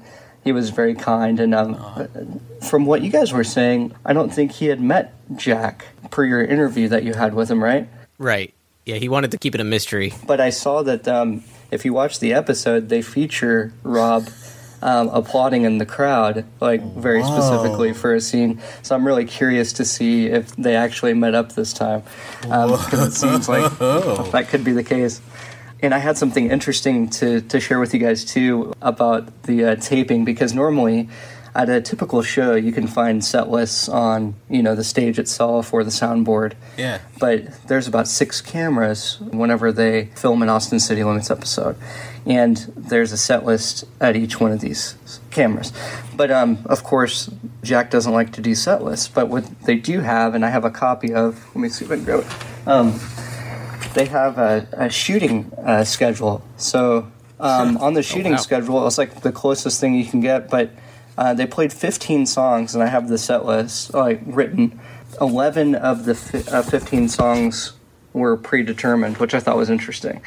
he was very kind. And um, from what you guys were saying, I don't think he had met Jack per your interview that you had with him, right? Right. Yeah, he wanted to keep it a mystery. But I saw that um, if you watch the episode, they feature Rob um, applauding in the crowd, like very specifically for a scene. So I'm really curious to see if they actually met up this time, because it seems like that could be the case. And I had something interesting to, to share with you guys too about the uh, taping, because normally at a typical show you can find set lists on you know the stage itself or the soundboard Yeah. but there's about six cameras whenever they film an Austin City Limits episode, and there's a set list at each one of these cameras. But um, of course, Jack doesn't like to do set lists. But what they do have, and I have a copy of. Let me see if I can grab it. Um, they have a, a shooting uh, schedule. So um, on the shooting wow. schedule, it's like the closest thing you can get. But uh, they played 15 songs, and I have the set list like written. 11 of the fi- uh, 15 songs were predetermined, which I thought was interesting.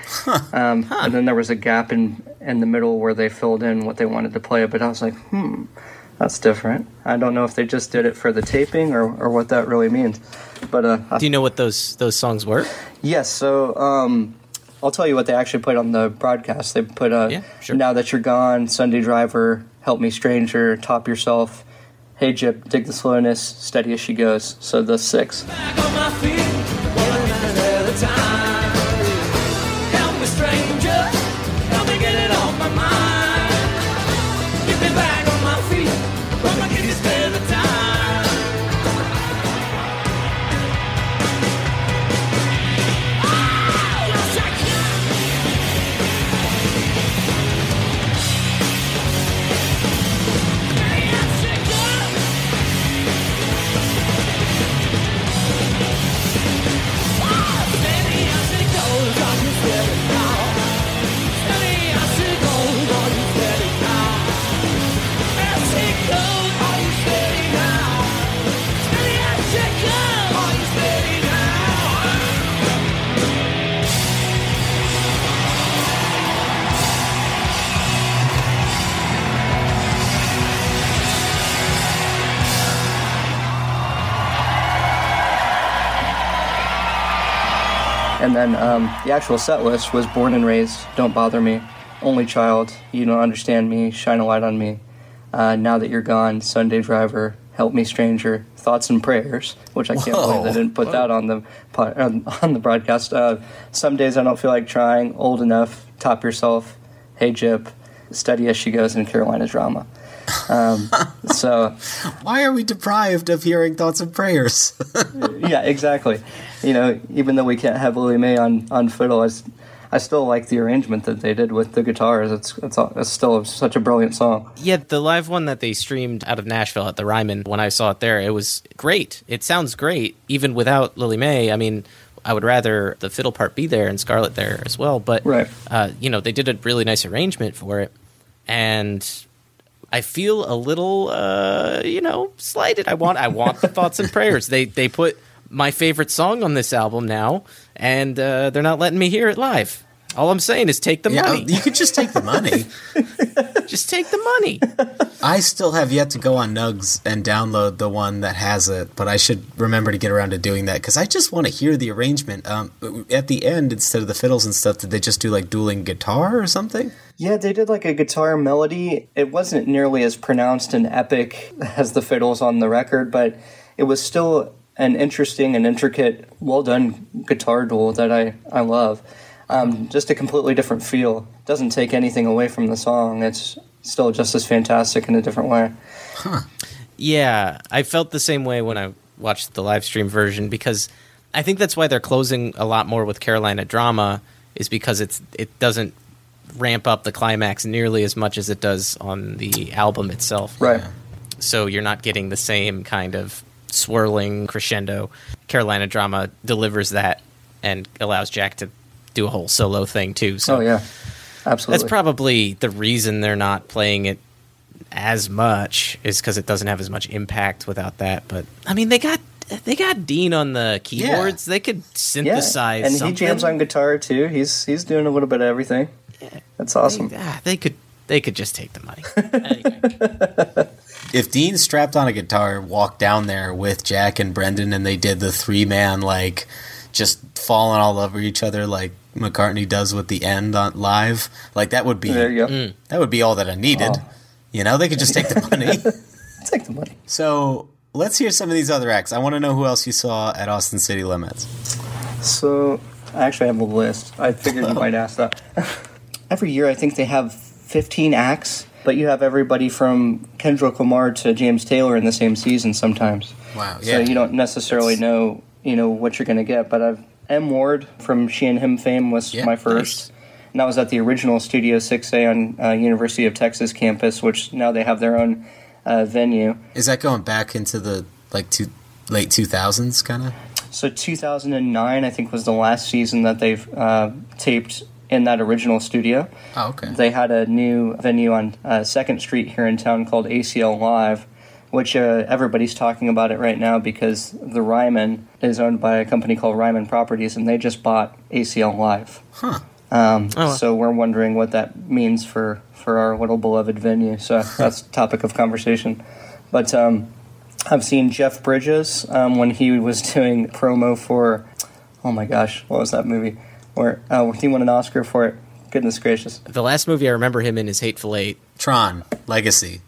Um, And then there was a gap in in the middle where they filled in what they wanted to play. But I was like, hmm, that's different. I don't know if they just did it for the taping or, or what that really means. But uh, Do you know what those those songs were? Yes, so um, I'll tell you what they actually put on the broadcast. They put uh, Now That You're Gone, Sunday Driver, Help Me Stranger, Top Yourself, Hey Gyp, Dig the Slowness, Steady as She Goes. So the six. And then um, the actual set list was Born and Raised, Don't Bother Me, Only Child, You Don't Understand Me, Shine a Light on Me, uh, Now That You're Gone, Sunday Driver, Help Me Stranger, Thoughts and Prayers, which I can't Whoa. believe they didn't put that on the on, on the broadcast. Uh, Some Days I Don't Feel Like Trying, Old Enough, Top Yourself, Hey Gyp, Steady as She Goes, and Carolina Drama. Um, so Why are we deprived of hearing thoughts and prayers? yeah, exactly. You know, even though we can't have Lillie Mae on on fiddle, I still like the arrangement that they did with the guitars. It's it's, it's still such a brilliant song. Yeah, the live one that they streamed out of Nashville at the Ryman, when I saw it there, it was great. It sounds great, even without Lillie Mae. I mean, I would rather the fiddle part be there and Scarlett there as well. But, Right. uh, you know, they did a really nice arrangement for it. And I feel a little, uh, you know, slighted. I want, I want the thoughts and prayers. They, they put my favorite song on this album now, and uh, they're not letting me hear it live. All I'm saying is take the Yeah, money. you could just take the money. just take the money. I still have yet to go on Nugs and download the one that has it, but I should remember to get around to doing that because I just want to hear the arrangement. Um, at the end, instead of the fiddles and stuff, did they just do like dueling guitar or something? Yeah, they did like a guitar melody. It wasn't nearly as pronounced and epic as the fiddles on the record, but it was still an interesting and intricate, well done guitar duel that I, I love. Um, just a completely different feel. Doesn't take anything away from the song. It's still just as fantastic in a different way. Huh. Yeah, I felt the same way when I watched the live stream version because I think that's why they're closing a lot more with Carolina Drama is because it's it doesn't ramp up the climax nearly as much as it does on the album itself. Right. So you're not getting the same kind of swirling crescendo. Carolina Drama delivers that and allows Jack to do a whole solo thing too. So oh, yeah. Absolutely. that's probably the reason they're not playing it as much is because it doesn't have as much impact without that. But I mean, they got they got Dean on the keyboards. They could synthesize yeah, and something. he jams on guitar too. He's he's doing a little bit of everything. That's awesome. Ah, they could they could just take the money. If Dean strapped on a guitar, walked down there with Jack and Brendan, and they did the three man like just falling all over each other like McCartney does with the end on live, like that would be There you go. Mm. that would be all that I needed. Oh. You know, they could just take the money. Take the money. So let's hear some of these other acts. I want to know who else you saw at Austin City Limits. So I actually have a list. I figured you might ask that. Every year, I think they have 15 acts, but you have everybody from Kendrick Lamar to James Taylor in the same season sometimes. Wow, So you don't necessarily know, you know, what you're going to get. But I've M Ward from She and Him fame was Yeah, my first. And that was at the original Studio 6A on uh, University of Texas campus, which now they have their own uh, venue. Is that going back into the like two, late two thousands kind of? So 2009, I think, was the last season that they've uh, taped in that original studio. Oh, okay. They had a new venue on uh, Second Street here in town called ACL Live, which uh, everybody's talking about it right now because the Ryman is owned by a company called Ryman Properties, and they just bought ACL Live. Huh. Um, Oh, wow. So we're wondering what that means for, for our little beloved venue. So that's topic of conversation. But um, I've seen Jeff Bridges um, when he was doing promo for, oh my gosh, what was that movie? Where uh, he won an Oscar for it. Goodness gracious. the last movie I remember him in is Hateful Eight. Tron Legacy.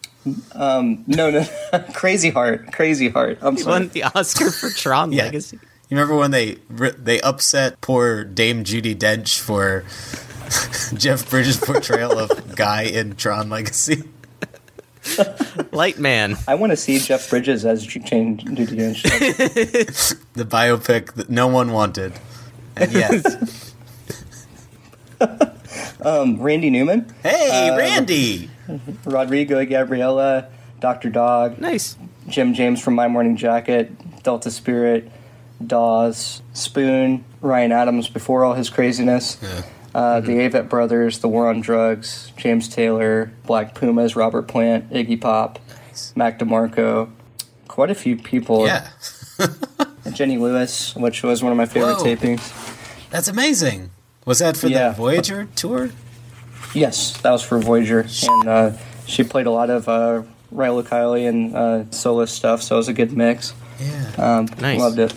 Um, no, no, Crazy Heart, Crazy Heart. I'm He sorry. won the Oscar for Tron Yeah. Legacy. You remember when they they upset poor Dame Judi Dench for Jeff Bridges' portrayal of Guy in Tron Legacy? Light Man. I want to see Jeff Bridges as J- Jane Judi Dench. The biopic that no one wanted. And yes. Um, Randy Newman, hey, Uh, Randy! Rodrigo Gabriela, Doctor Dog, Nice. Jim James from My Morning Jacket, Delta Spirit, Dawes, Spoon, Ryan Adams before all his craziness, uh, the Avett Brothers, The War on Drugs, James Taylor, Black Pumas, Robert Plant, Iggy Pop, Mac DeMarco, quite a few people. Yeah. Jenny Lewis, which was one of my favorite Whoa. tapings. That's amazing. Was that for Yeah. the Voyager tour? Yes, that was for Voyager, and uh, she played a lot of uh, Rilo Kiley and uh, solo stuff, so it was a good mix. Yeah. Um, Nice. Loved it.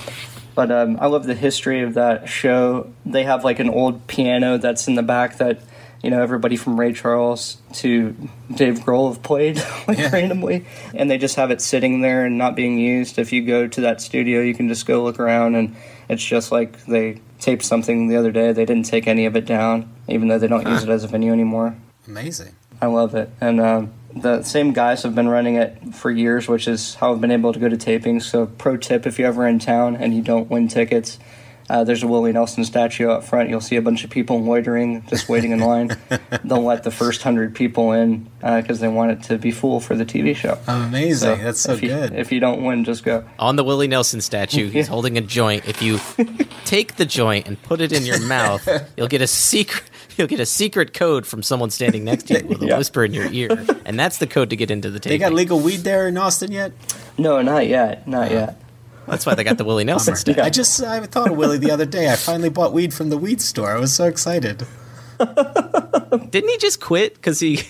But um, I love the history of that show. They have like an old piano that's in the back that you know everybody from Ray Charles to Dave Grohl have played like randomly, and they just have it sitting there and not being used. If you go to that studio, you can just go look around, and it's just like they taped something the other day. They didn't take any of it down, even though they don't use it as a venue anymore. Amazing. I love it. And um, the same guys have been running it for years, which is how I've been able to go to tapings. So, pro tip if you're ever in town and you don't win tickets, uh, there's a Willie Nelson statue out front. You'll see a bunch of people loitering, just waiting in line. They'll let the first hundred people in because they want it to be full for the TV show. Amazing. That's so if you, good. If you don't win, just go. On the Willie Nelson statue, he's holding a joint. If you take the joint and put it in your mouth, you'll get a secret. You'll get a secret code from someone standing next to you with a Yeah. whisper in your ear, and that's the code to get into the They got legal weed there in Austin yet? No, not yet. Not yet. That's why they got the Willie Nelson Bummer. statue. I just I thought of Willie the other day. I finally bought weed from the weed store. I was so excited. Didn't he just quit because he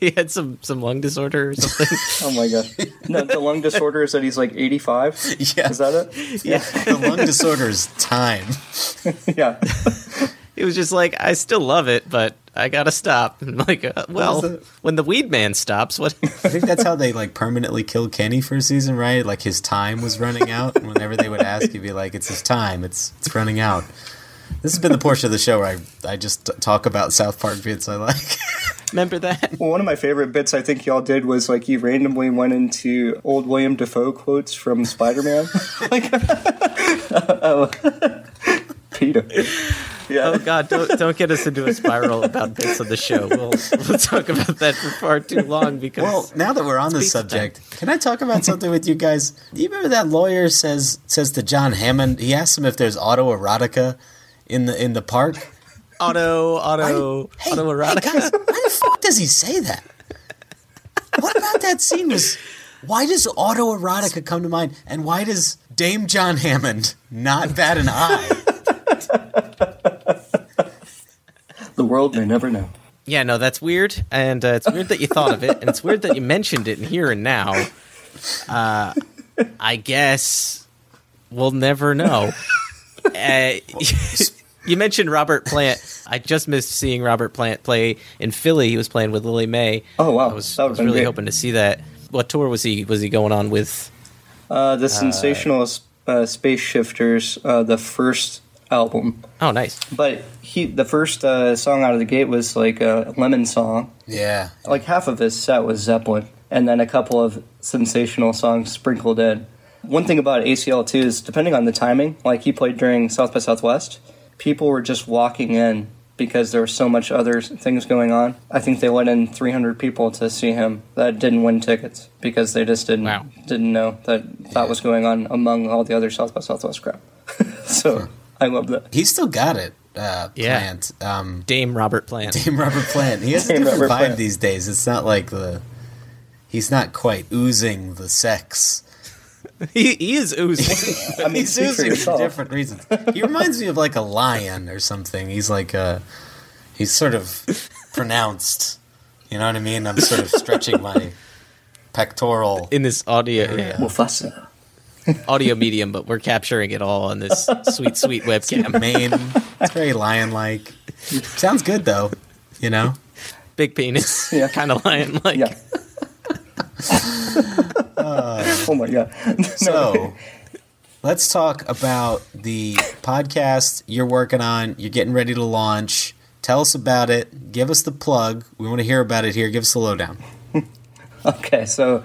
he had some some lung disorder or something? Oh my gosh. No, the lung disorder is that he's like 85. Yeah. Is that it? Yeah. The lung disorder is time. yeah. He was just like, I still love it, but I gotta stop. I'm like, uh, well, when the weed man stops, what? I think that's how they like permanently killed Kenny for a season, right? Like his time was running out. Whenever they would ask, he'd be like, "It's his time. It's it's running out." This has been the portion of the show where I I just t- talk about South Park bits I like. Remember that? Well, one of my favorite bits I think y'all did was like you randomly went into old Willem Dafoe quotes from Spider Man. like, oh, Peter. Yeah. Oh God, don't don't get us into a spiral about bits of the show. We'll we'll talk about that for far too long because Well, now that we're on the subject, can I talk about something with you guys? Do you remember that lawyer says says to John Hammond? He asks him if there's autoerotica in the in the park. auto auto Hey, auto hey erotica. guys, why the fuck does he say that? What about that scene was? Why does autoerotica come to mind, and why does Dame John Hammond not bat an eye? The world may never know. Yeah, no, that's weird, and uh, it's weird that you thought of it, and it's weird that you mentioned it in here and now. Uh, I guess we'll never know. Uh, you mentioned Robert Plant. I just missed seeing Robert Plant play in Philly. He was playing with Lillie Mae. Oh wow, I was, I was really great. hoping to see that. What tour was he was he going on with? Uh, the Sensational uh, Space Shifters, uh, the first album. Oh, nice. But he, the first uh, song out of the gate was like a Lemon song. Yeah, Like half of his set was Zeppelin, and then a couple of sensational songs sprinkled in. One thing about ACL too is depending on the timing, like he played during South by Southwest, people were just walking in because there was so much other things going on. I think they let in 300 people to see him that didn't win tickets because they just didn't Wow. didn't know that that was going on among all the other South by Southwest crowd. so I love that. he still got it. Uh, Yeah. Plant. Um, Dame Robert Plant. Dame Robert Plant. He has a Dame different Robert vibe Plant. these days. It's not like the. He's not quite oozing the sex. he, he is oozing. I mean, He's oozing for different reasons. He reminds me of like a lion or something. He's like a. He's sort of pronounced. You know what I mean? I'm sort of stretching my pectoral. in this audio yeah, Mufasa. Audio medium, but we're capturing it all on this sweet, sweet webcam. mane. It's very lion-like. Sounds good though. You know. Big penis, Yeah. kind of lion like. Yeah. Uh, oh my god. No, So, let's talk about the podcast you're working on. You're getting ready to launch. Tell us about it. Give us the plug. We want to hear about it here. Give us the lowdown. Okay, so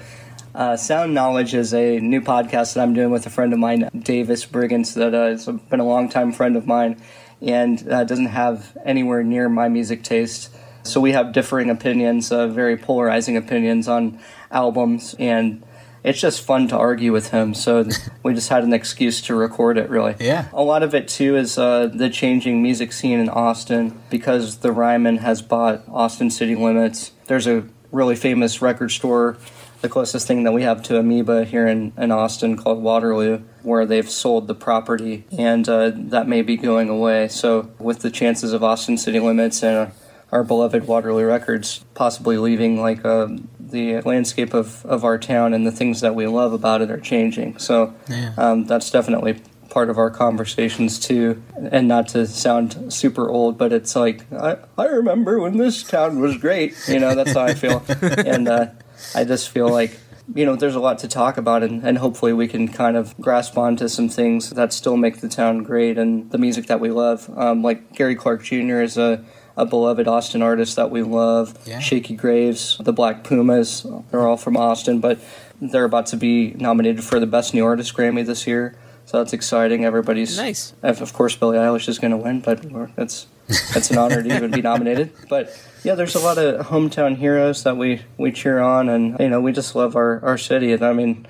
uh, Sound Knowledge is a new podcast that I'm doing with a friend of mine, Davis Briggins, that uh, has been a longtime friend of mine and uh, doesn't have anywhere near my music taste. So we have differing opinions, uh, very polarizing opinions on albums, and it's just fun to argue with him. So we just had an excuse to record it, really. Yeah. A lot of it too is uh, the changing music scene in Austin because the Ryman has bought Austin City Limits. There's a really famous record store, the closest thing that we have to Amoeba here in, in Austin called Waterloo, where they've sold the property, and uh, that may be going away. So, with the chances of Austin City Limits and uh, our beloved Waterloo Records possibly leaving, like uh, the landscape of, of our town and the things that we love about it are changing. So, Yeah. um, that's definitely part of our conversations too. And not to sound super old, but it's like I, I remember when this town was great. You know, that's how I feel. and uh, I just feel like you know there's a lot to talk about, and, and hopefully we can kind of grasp onto some things that still make the town great and the music that we love. Um, like Gary Clark Jr. is a a beloved Austin artist that we love. Yeah. Shakey Graves, the Black Pumas, they're all from Austin, but they're about to be nominated for the Best New Artist Grammy this year. So that's exciting. Everybody's Nice. Of of course, Billie Eilish is going to win, but it's it's an honor to even be nominated. But yeah, there's a lot of hometown heroes that we we cheer on, and you know we just love our our city. And I mean,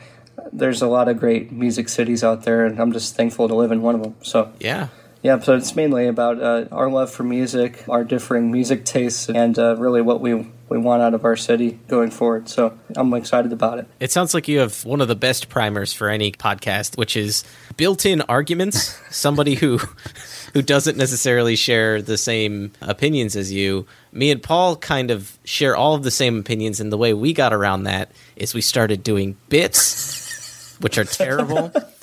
there's a lot of great music cities out there, and I'm just thankful to live in one of them. So Yeah. yeah, so it's mainly about uh, our love for music, our differing music tastes, and uh, really what we we want out of our city going forward. So I'm excited about it. It sounds like you have one of the best primers for any podcast, which is built-in arguments. Somebody who who doesn't necessarily share the same opinions as you. Me and Paul kind of share all of the same opinions, and the way we got around that is we started doing bits, which are terrible.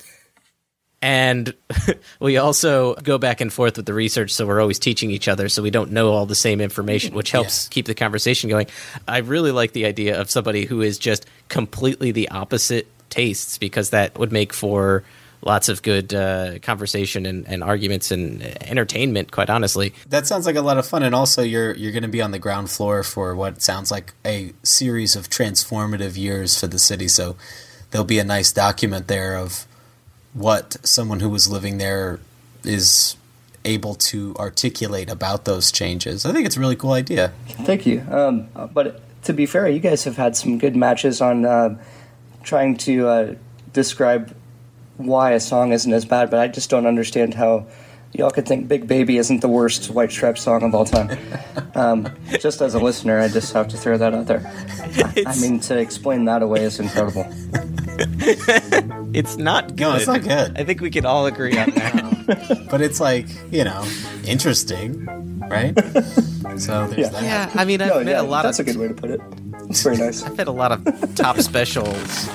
And we also go back and forth with the research, so we're always teaching each other, so we don't know all the same information, which helps keep the conversation going. I really like the idea of somebody who is just completely the opposite tastes, because that would make for lots of good uh, conversation and, and arguments and entertainment. Quite honestly, That sounds like a lot of fun, and also you're you're going to be on the ground floor for what sounds like a series of transformative years for the city. So there'll be a nice document there of what someone who was living there is able to articulate about those changes. I think it's a really cool idea. Thank you. Um, but to be fair, you guys have had some good matches on uh, trying to uh, describe why a song isn't as bad. But I just don't understand how y'all could think "Big Baby" isn't the worst White Stripes song of all time. Um, just as a listener, I just have to throw that out there. I, I mean, to explain that away is incredible. it's not good. No, it's not good. I think we can all agree on that. but it's like you know interesting, right? so there's Yeah. that. Yeah, I mean, I've No, met yeah, a lot that's of That's a good way to put it. It's very nice. I've had a lot of top special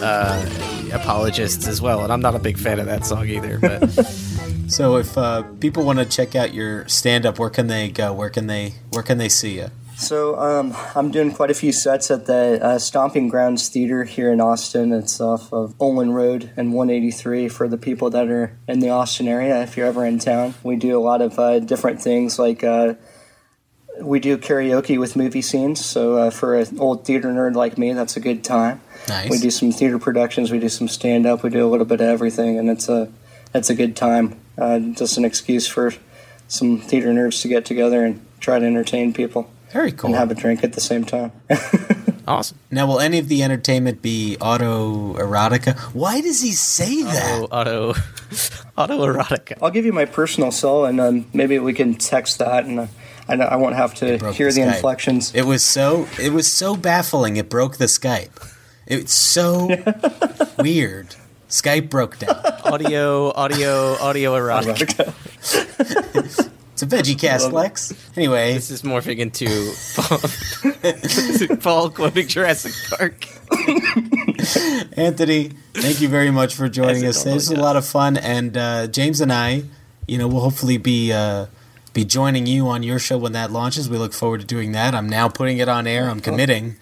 uh, apologists as well, and I'm not a big fan of that song either. But So if uh, people want to check out your stand up, where can they go? Where can they where can they see you? So um, I'm doing quite a few sets at the uh, Stomping Grounds Theater here in Austin. It's off of Ohlen Road and 183 for the people that are in the Austin area. If you're ever in town, we do a lot of uh, different things like. Uh, we do karaoke with movie scenes, so uh, for an old theater nerd like me, that's a good time. Nice. We do some theater productions, we do some stand up, we do a little bit of everything, and it's a it's a good time. Uh, just an excuse for some theater nerds to get together and try to entertain people. Very cool. And have a drink at the same time. awesome. Now, will any of the entertainment be auto erotica? Why does he say that? auto auto erotica. I'll give you my personal cell, and um, maybe we can text that, and uh, I, I won't have to hear the, Skype. inflections. It was so it was so baffling. It broke the Skype. It's so weird. Skype broke down. Audio, audio, audio erotica. It's a veggie cast, Lex. Anyway, This is morphing into Paul, Paul quoting Jurassic Park. Anthony, thank you very much for joining us. it This was a lot of fun, and uh, James and I, you know, will hopefully be uh, be joining you on your show when that launches. We look forward to doing that. I'm now putting it on air. I'm committing.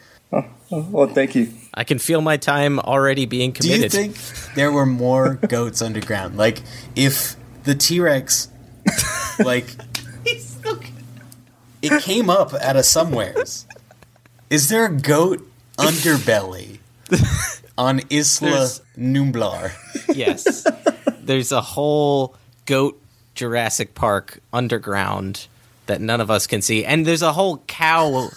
Well, thank you. I can feel my time already being committed. Do you committed. think there were more goats underground? Like, if the T Rex, like, it came up out of somewheres. Is there a goat underbelly on Isla There's- Nublar? yes. There's a whole goat Jurassic Park underground that none of us can see, and there's a whole cow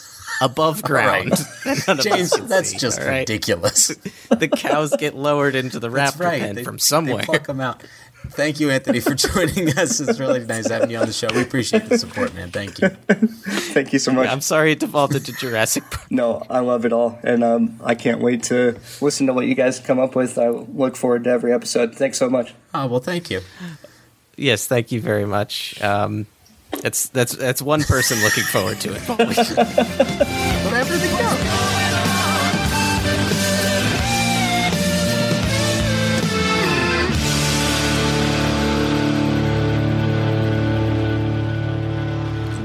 above ground. that none of us James, that's see, just all right? ridiculous. The cows get lowered into the That's raptor right. pen They- from They somewhere. pluck them out. Thank you, Anthony, for joining us. It's really nice having you on the show. We appreciate the support, man. Thank you. Thank you so much. I'm sorry it devolved into Jurassic Park. No, I love it all, and um, I can't wait to listen to what you guys come up with. I look forward to every episode. Thanks so much. Oh well, thank you yes, thank you very much. Um, that's that's that's one person looking forward to it.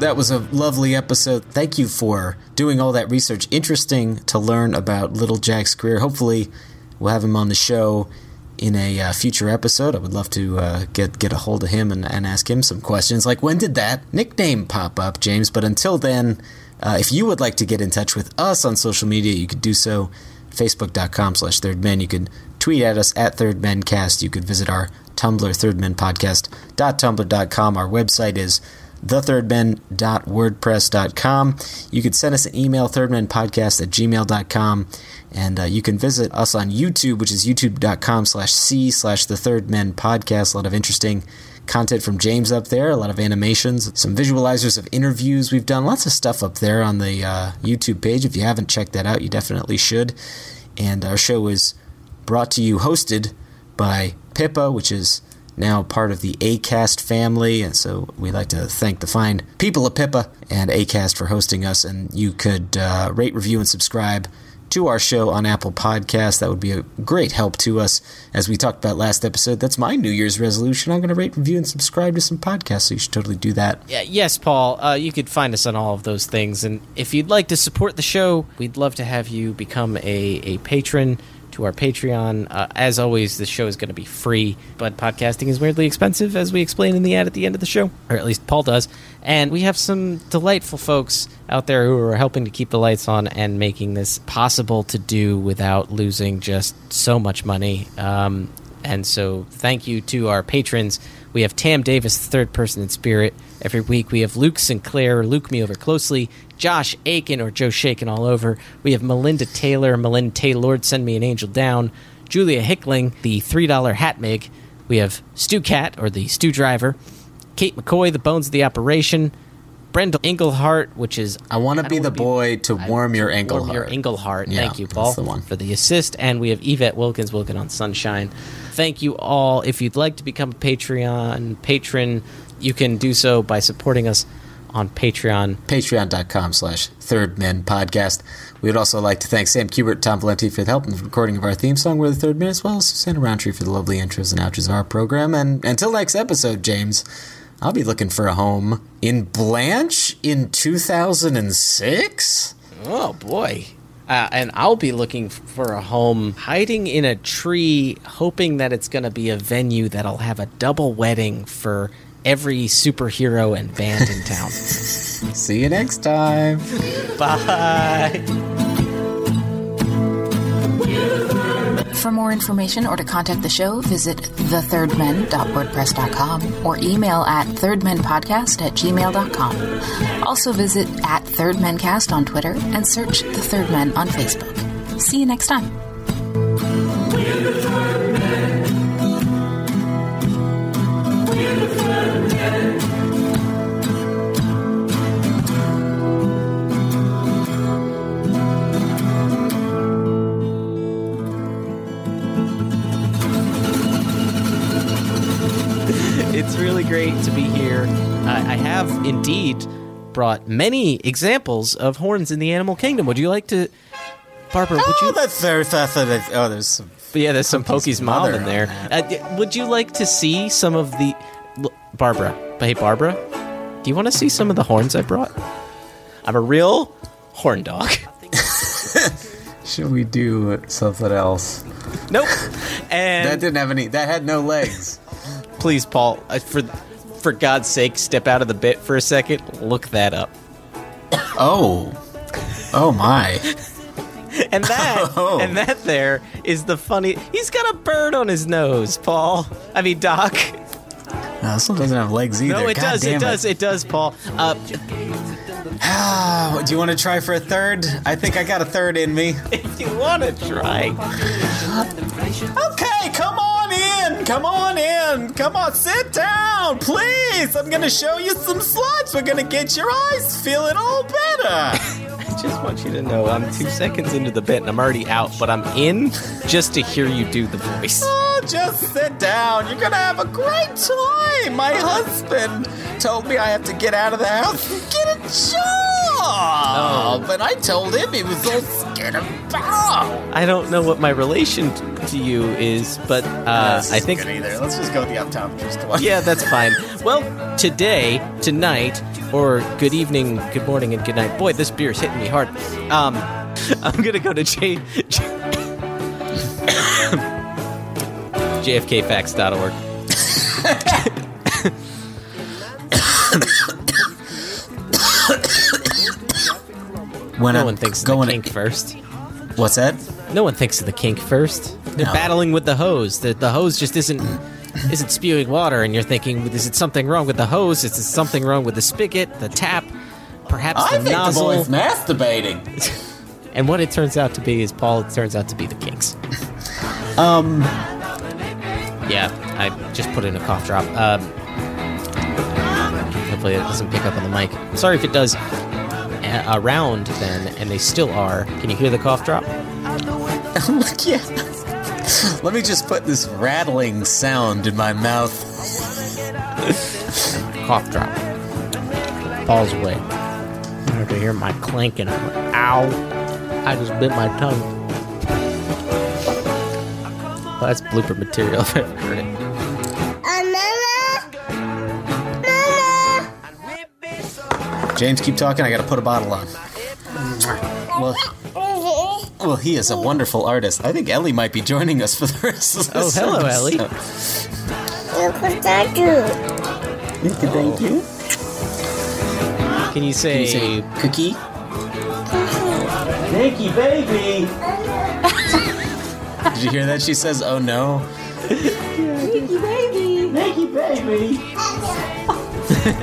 that was a lovely episode. Thank you for doing all that research. Interesting to learn about Little Jack's career. Hopefully, we'll have him on the show in a uh, future episode. I would love to uh, get get a hold of him and, and ask him some questions, like when did that nickname pop up, James? But until then, uh, if you would like to get in touch with us on social media, you could do so facebook.com slash thirdmen. You could tweet at us at thirdmencast. You could visit our Tumblr, thirdmenpodcast.tumblr.com. Our website is thethirdmen.wordpress.com. You could send us an email, thirdmenpodcast at gmail.com. And uh, you can visit us on YouTube, which is youtube.com slash c slash the third men podcast. A lot of interesting content from James up there, a lot of animations, some visualizers of interviews we've done, lots of stuff up there on the uh, YouTube page. If you haven't checked that out, you definitely should. And our show is brought to you, hosted by Pippa, which is now part of the ACAST family. And so we'd like to thank the fine people of Pippa and ACAST for hosting us. And you could uh, rate, review, and subscribe to our show on Apple Podcasts. That would be a great help to us. As we talked about last episode, that's my New Year's resolution. I'm going to rate, review, and subscribe to some podcasts, so you should totally do that. Yeah, yes, Paul. Uh, you could find us on all of those things, and if you'd like to support the show, we'd love to have you become a, a patron to our Patreon. Uh, as always, the show is going to be free, but podcasting is weirdly expensive, as we explain in the ad at the end of the show, or at least Paul does. And we have some delightful folks out there who are helping to keep the lights on and making this possible to do without losing just so much money. Um, and so, thank you to our patrons. We have Tam Davis, the third person in spirit. Every week, we have Luke Sinclair, Luke Me Over Closely, Josh Aiken, or Joe Shaken All Over. We have Melinda Taylor, Melinda Taylor, Send Me an Angel Down, Julia Hickling, the $3 Hat Mig. We have Stu Cat, or the Stew Driver, Kate McCoy, The Bones of the Operation, Brenda Englehart, which is I want to be the boy to warm your ankle Warm Your. Englehart. Yeah, Thank you, Paul, the for the assist. And we have Yvette Wilkins Wilkin on Sunshine. Thank you all. If you'd like to become a Patreon patron, you can do so by supporting us on Patreon. Patreon.com slash Third Men Podcast. We'd also like to thank Sam Kubert and Tom Valenti for the help in the recording of our theme song, We're the Third Men, as well as Susanna Roundtree for the lovely intros and outros of our program. And until next episode, James, I'll be looking for a home in Blanche in 2006? Oh, boy. Uh, and I'll be looking for a home hiding in a tree, hoping that it's going to be a venue that'll have a double wedding for every superhero and band in town. See you next time. Bye. For more information or to contact the show, visit thethirdmen.wordpress.com or email at thirdmenpodcast at gmail.com. Also visit at thirdmencast on Twitter and search The Third Men on Facebook. See you next time. Great to be here. I I have indeed brought many examples of horns in the animal kingdom. Would you like to, Barbara? Would you? Oh, that's there. That's, that's, oh, there's some. Yeah, there's some Pokey's mom in there. Uh, would you like to see some of the Barbara? But hey, Barbara, do you want to see some of the horns I brought? I'm a real horn dog. Should we do something else? Nope. And That didn't have any. That had no legs. Please, Paul, uh, for for God's sake, step out of the bit for a second. Look that up. Oh. Oh my. And that Oh. and that there is the funny. He's got a bird on his nose, Paul. I mean, Doc. No, this one doesn't have legs either. No, it God does. damn It does. It does, Paul. Uh, Ah, do you want to try for a third? I think I got a third in me. if you want to try, Okay, come on in. Come on in. Come on, sit down, please. I'm gonna show you some slides. We're gonna get your eyes feeling all better. I just want you to know I'm two seconds into the bit and I'm already out, but I'm in just to hear you do the voice. Oh, Oh, just sit down. You're gonna have a great time. My husband told me I have to get out of the house and get a job. But I told him he was all scared about. I don't know what my relation to you is, but uh, This I think good either. Let's just go with the optometrist one. yeah, that's fine. Well, today, tonight, or good evening, good morning, and good night. Boy, this beer's hitting me hard. Um, I'm gonna go to J. J- JFKFacts.org. When no I'm one thinks of going- the kink first. What's that? No one thinks of the kink first. They're No. battling with the hose. The, the hose just isn't isn't spewing water, and you're thinking, is it something wrong with the hose? Is it something wrong with the spigot, the tap, perhaps I the think nozzle? the boy's masturbating. and what it turns out to be is Paul It turns out to be the kinks. Um, Yeah, I just put in a cough drop. Um, hopefully it doesn't pick up on the mic. Sorry if it does. A- around then, and they still are. Can you hear the cough drop? yeah. Let me just put this rattling sound in my mouth. cough drop. Paul's away. I have to hear my clanking. I'm like, Ow! I just bit my tongue. Well, that's blooper material if I've heard it. James, keep talking. I gotta put a bottle on. Well, well, he is a wonderful artist. I think Ellie might be joining us for the rest of Oh, this. hello, Ellie. Thank you. Thank you. Can you say, you say cookie? Nikki, baby? Did you hear that? She says, "Oh no." Nikki baby. Nikki baby.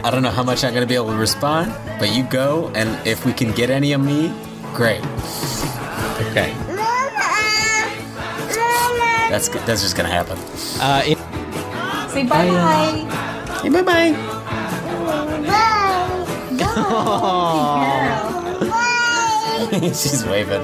I don't know how much I'm gonna be able to respond, but you go, and if we can get any of me, great. Okay. That's g- that's just gonna happen. Uh, it, Say bye bye. Hey, bye bye. She's waving.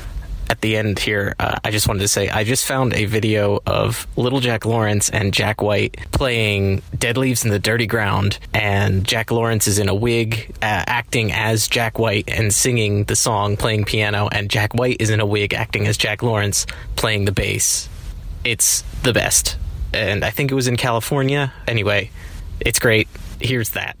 at the end here, uh, I just wanted to say I just found a video of Little Jack Lawrence and Jack White playing Dead Leaves in the Dirty Ground, and Jack Lawrence is in a wig uh, acting as Jack White and singing the song, playing piano, and Jack White is in a wig acting as Jack Lawrence playing the bass. It's the best. And I think it was in California. Anyway, it's great. Here's that.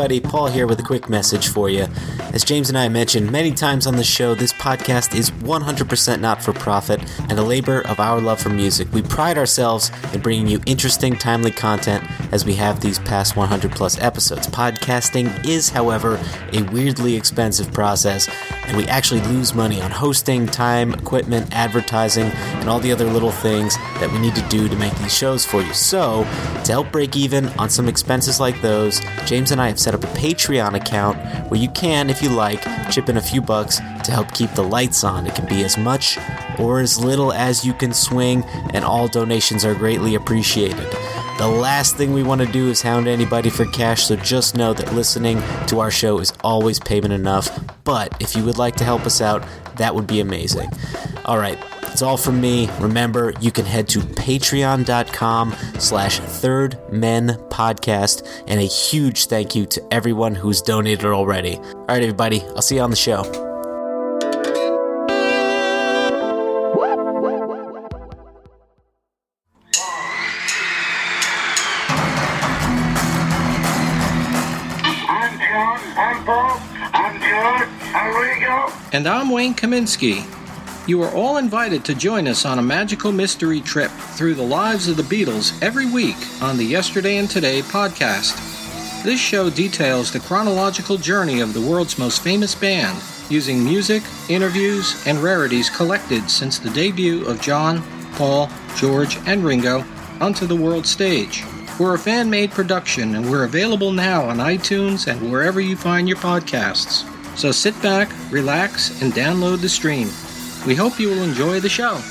Everybody, Paul here with a quick message for you. As James and I mentioned many times on the show, this podcast is 100% not for profit and a labor of our love for music. We pride ourselves in bringing you interesting, timely content as we have these past 100 plus episodes. Podcasting is, however, a weirdly expensive process, and we actually lose money on hosting, time, equipment, advertising, and all the other little things that we need to do to make these shows for you. So, to help break even on some expenses like those, James and I have set up a Patreon account where you can, if you like, chip in a few bucks to help keep the lights on. It can be as much or as little as you can swing, and all donations are greatly appreciated. The last thing we want to do is hound anybody for cash, so just know that listening to our show is always payment enough. But if you would like to help us out, that would be amazing. All right, that's all from me. Remember, you can head to patreon.com slash third men podcast and a huge thank you to everyone who's donated already. All right, everybody, I'll see you on the show. And I'm Wayne Kaminsky. You are all invited to join us on a magical mystery trip through the lives of the Beatles every week on the Yesterday and Today podcast. This show details the chronological journey of the world's most famous band, using music, interviews, and rarities collected since the debut of John, Paul, George, and Ringo onto the world stage. We're a fan made production and we're available now on iTunes and wherever you find your podcasts. So sit back, relax, and download the stream. We hope you will enjoy the show.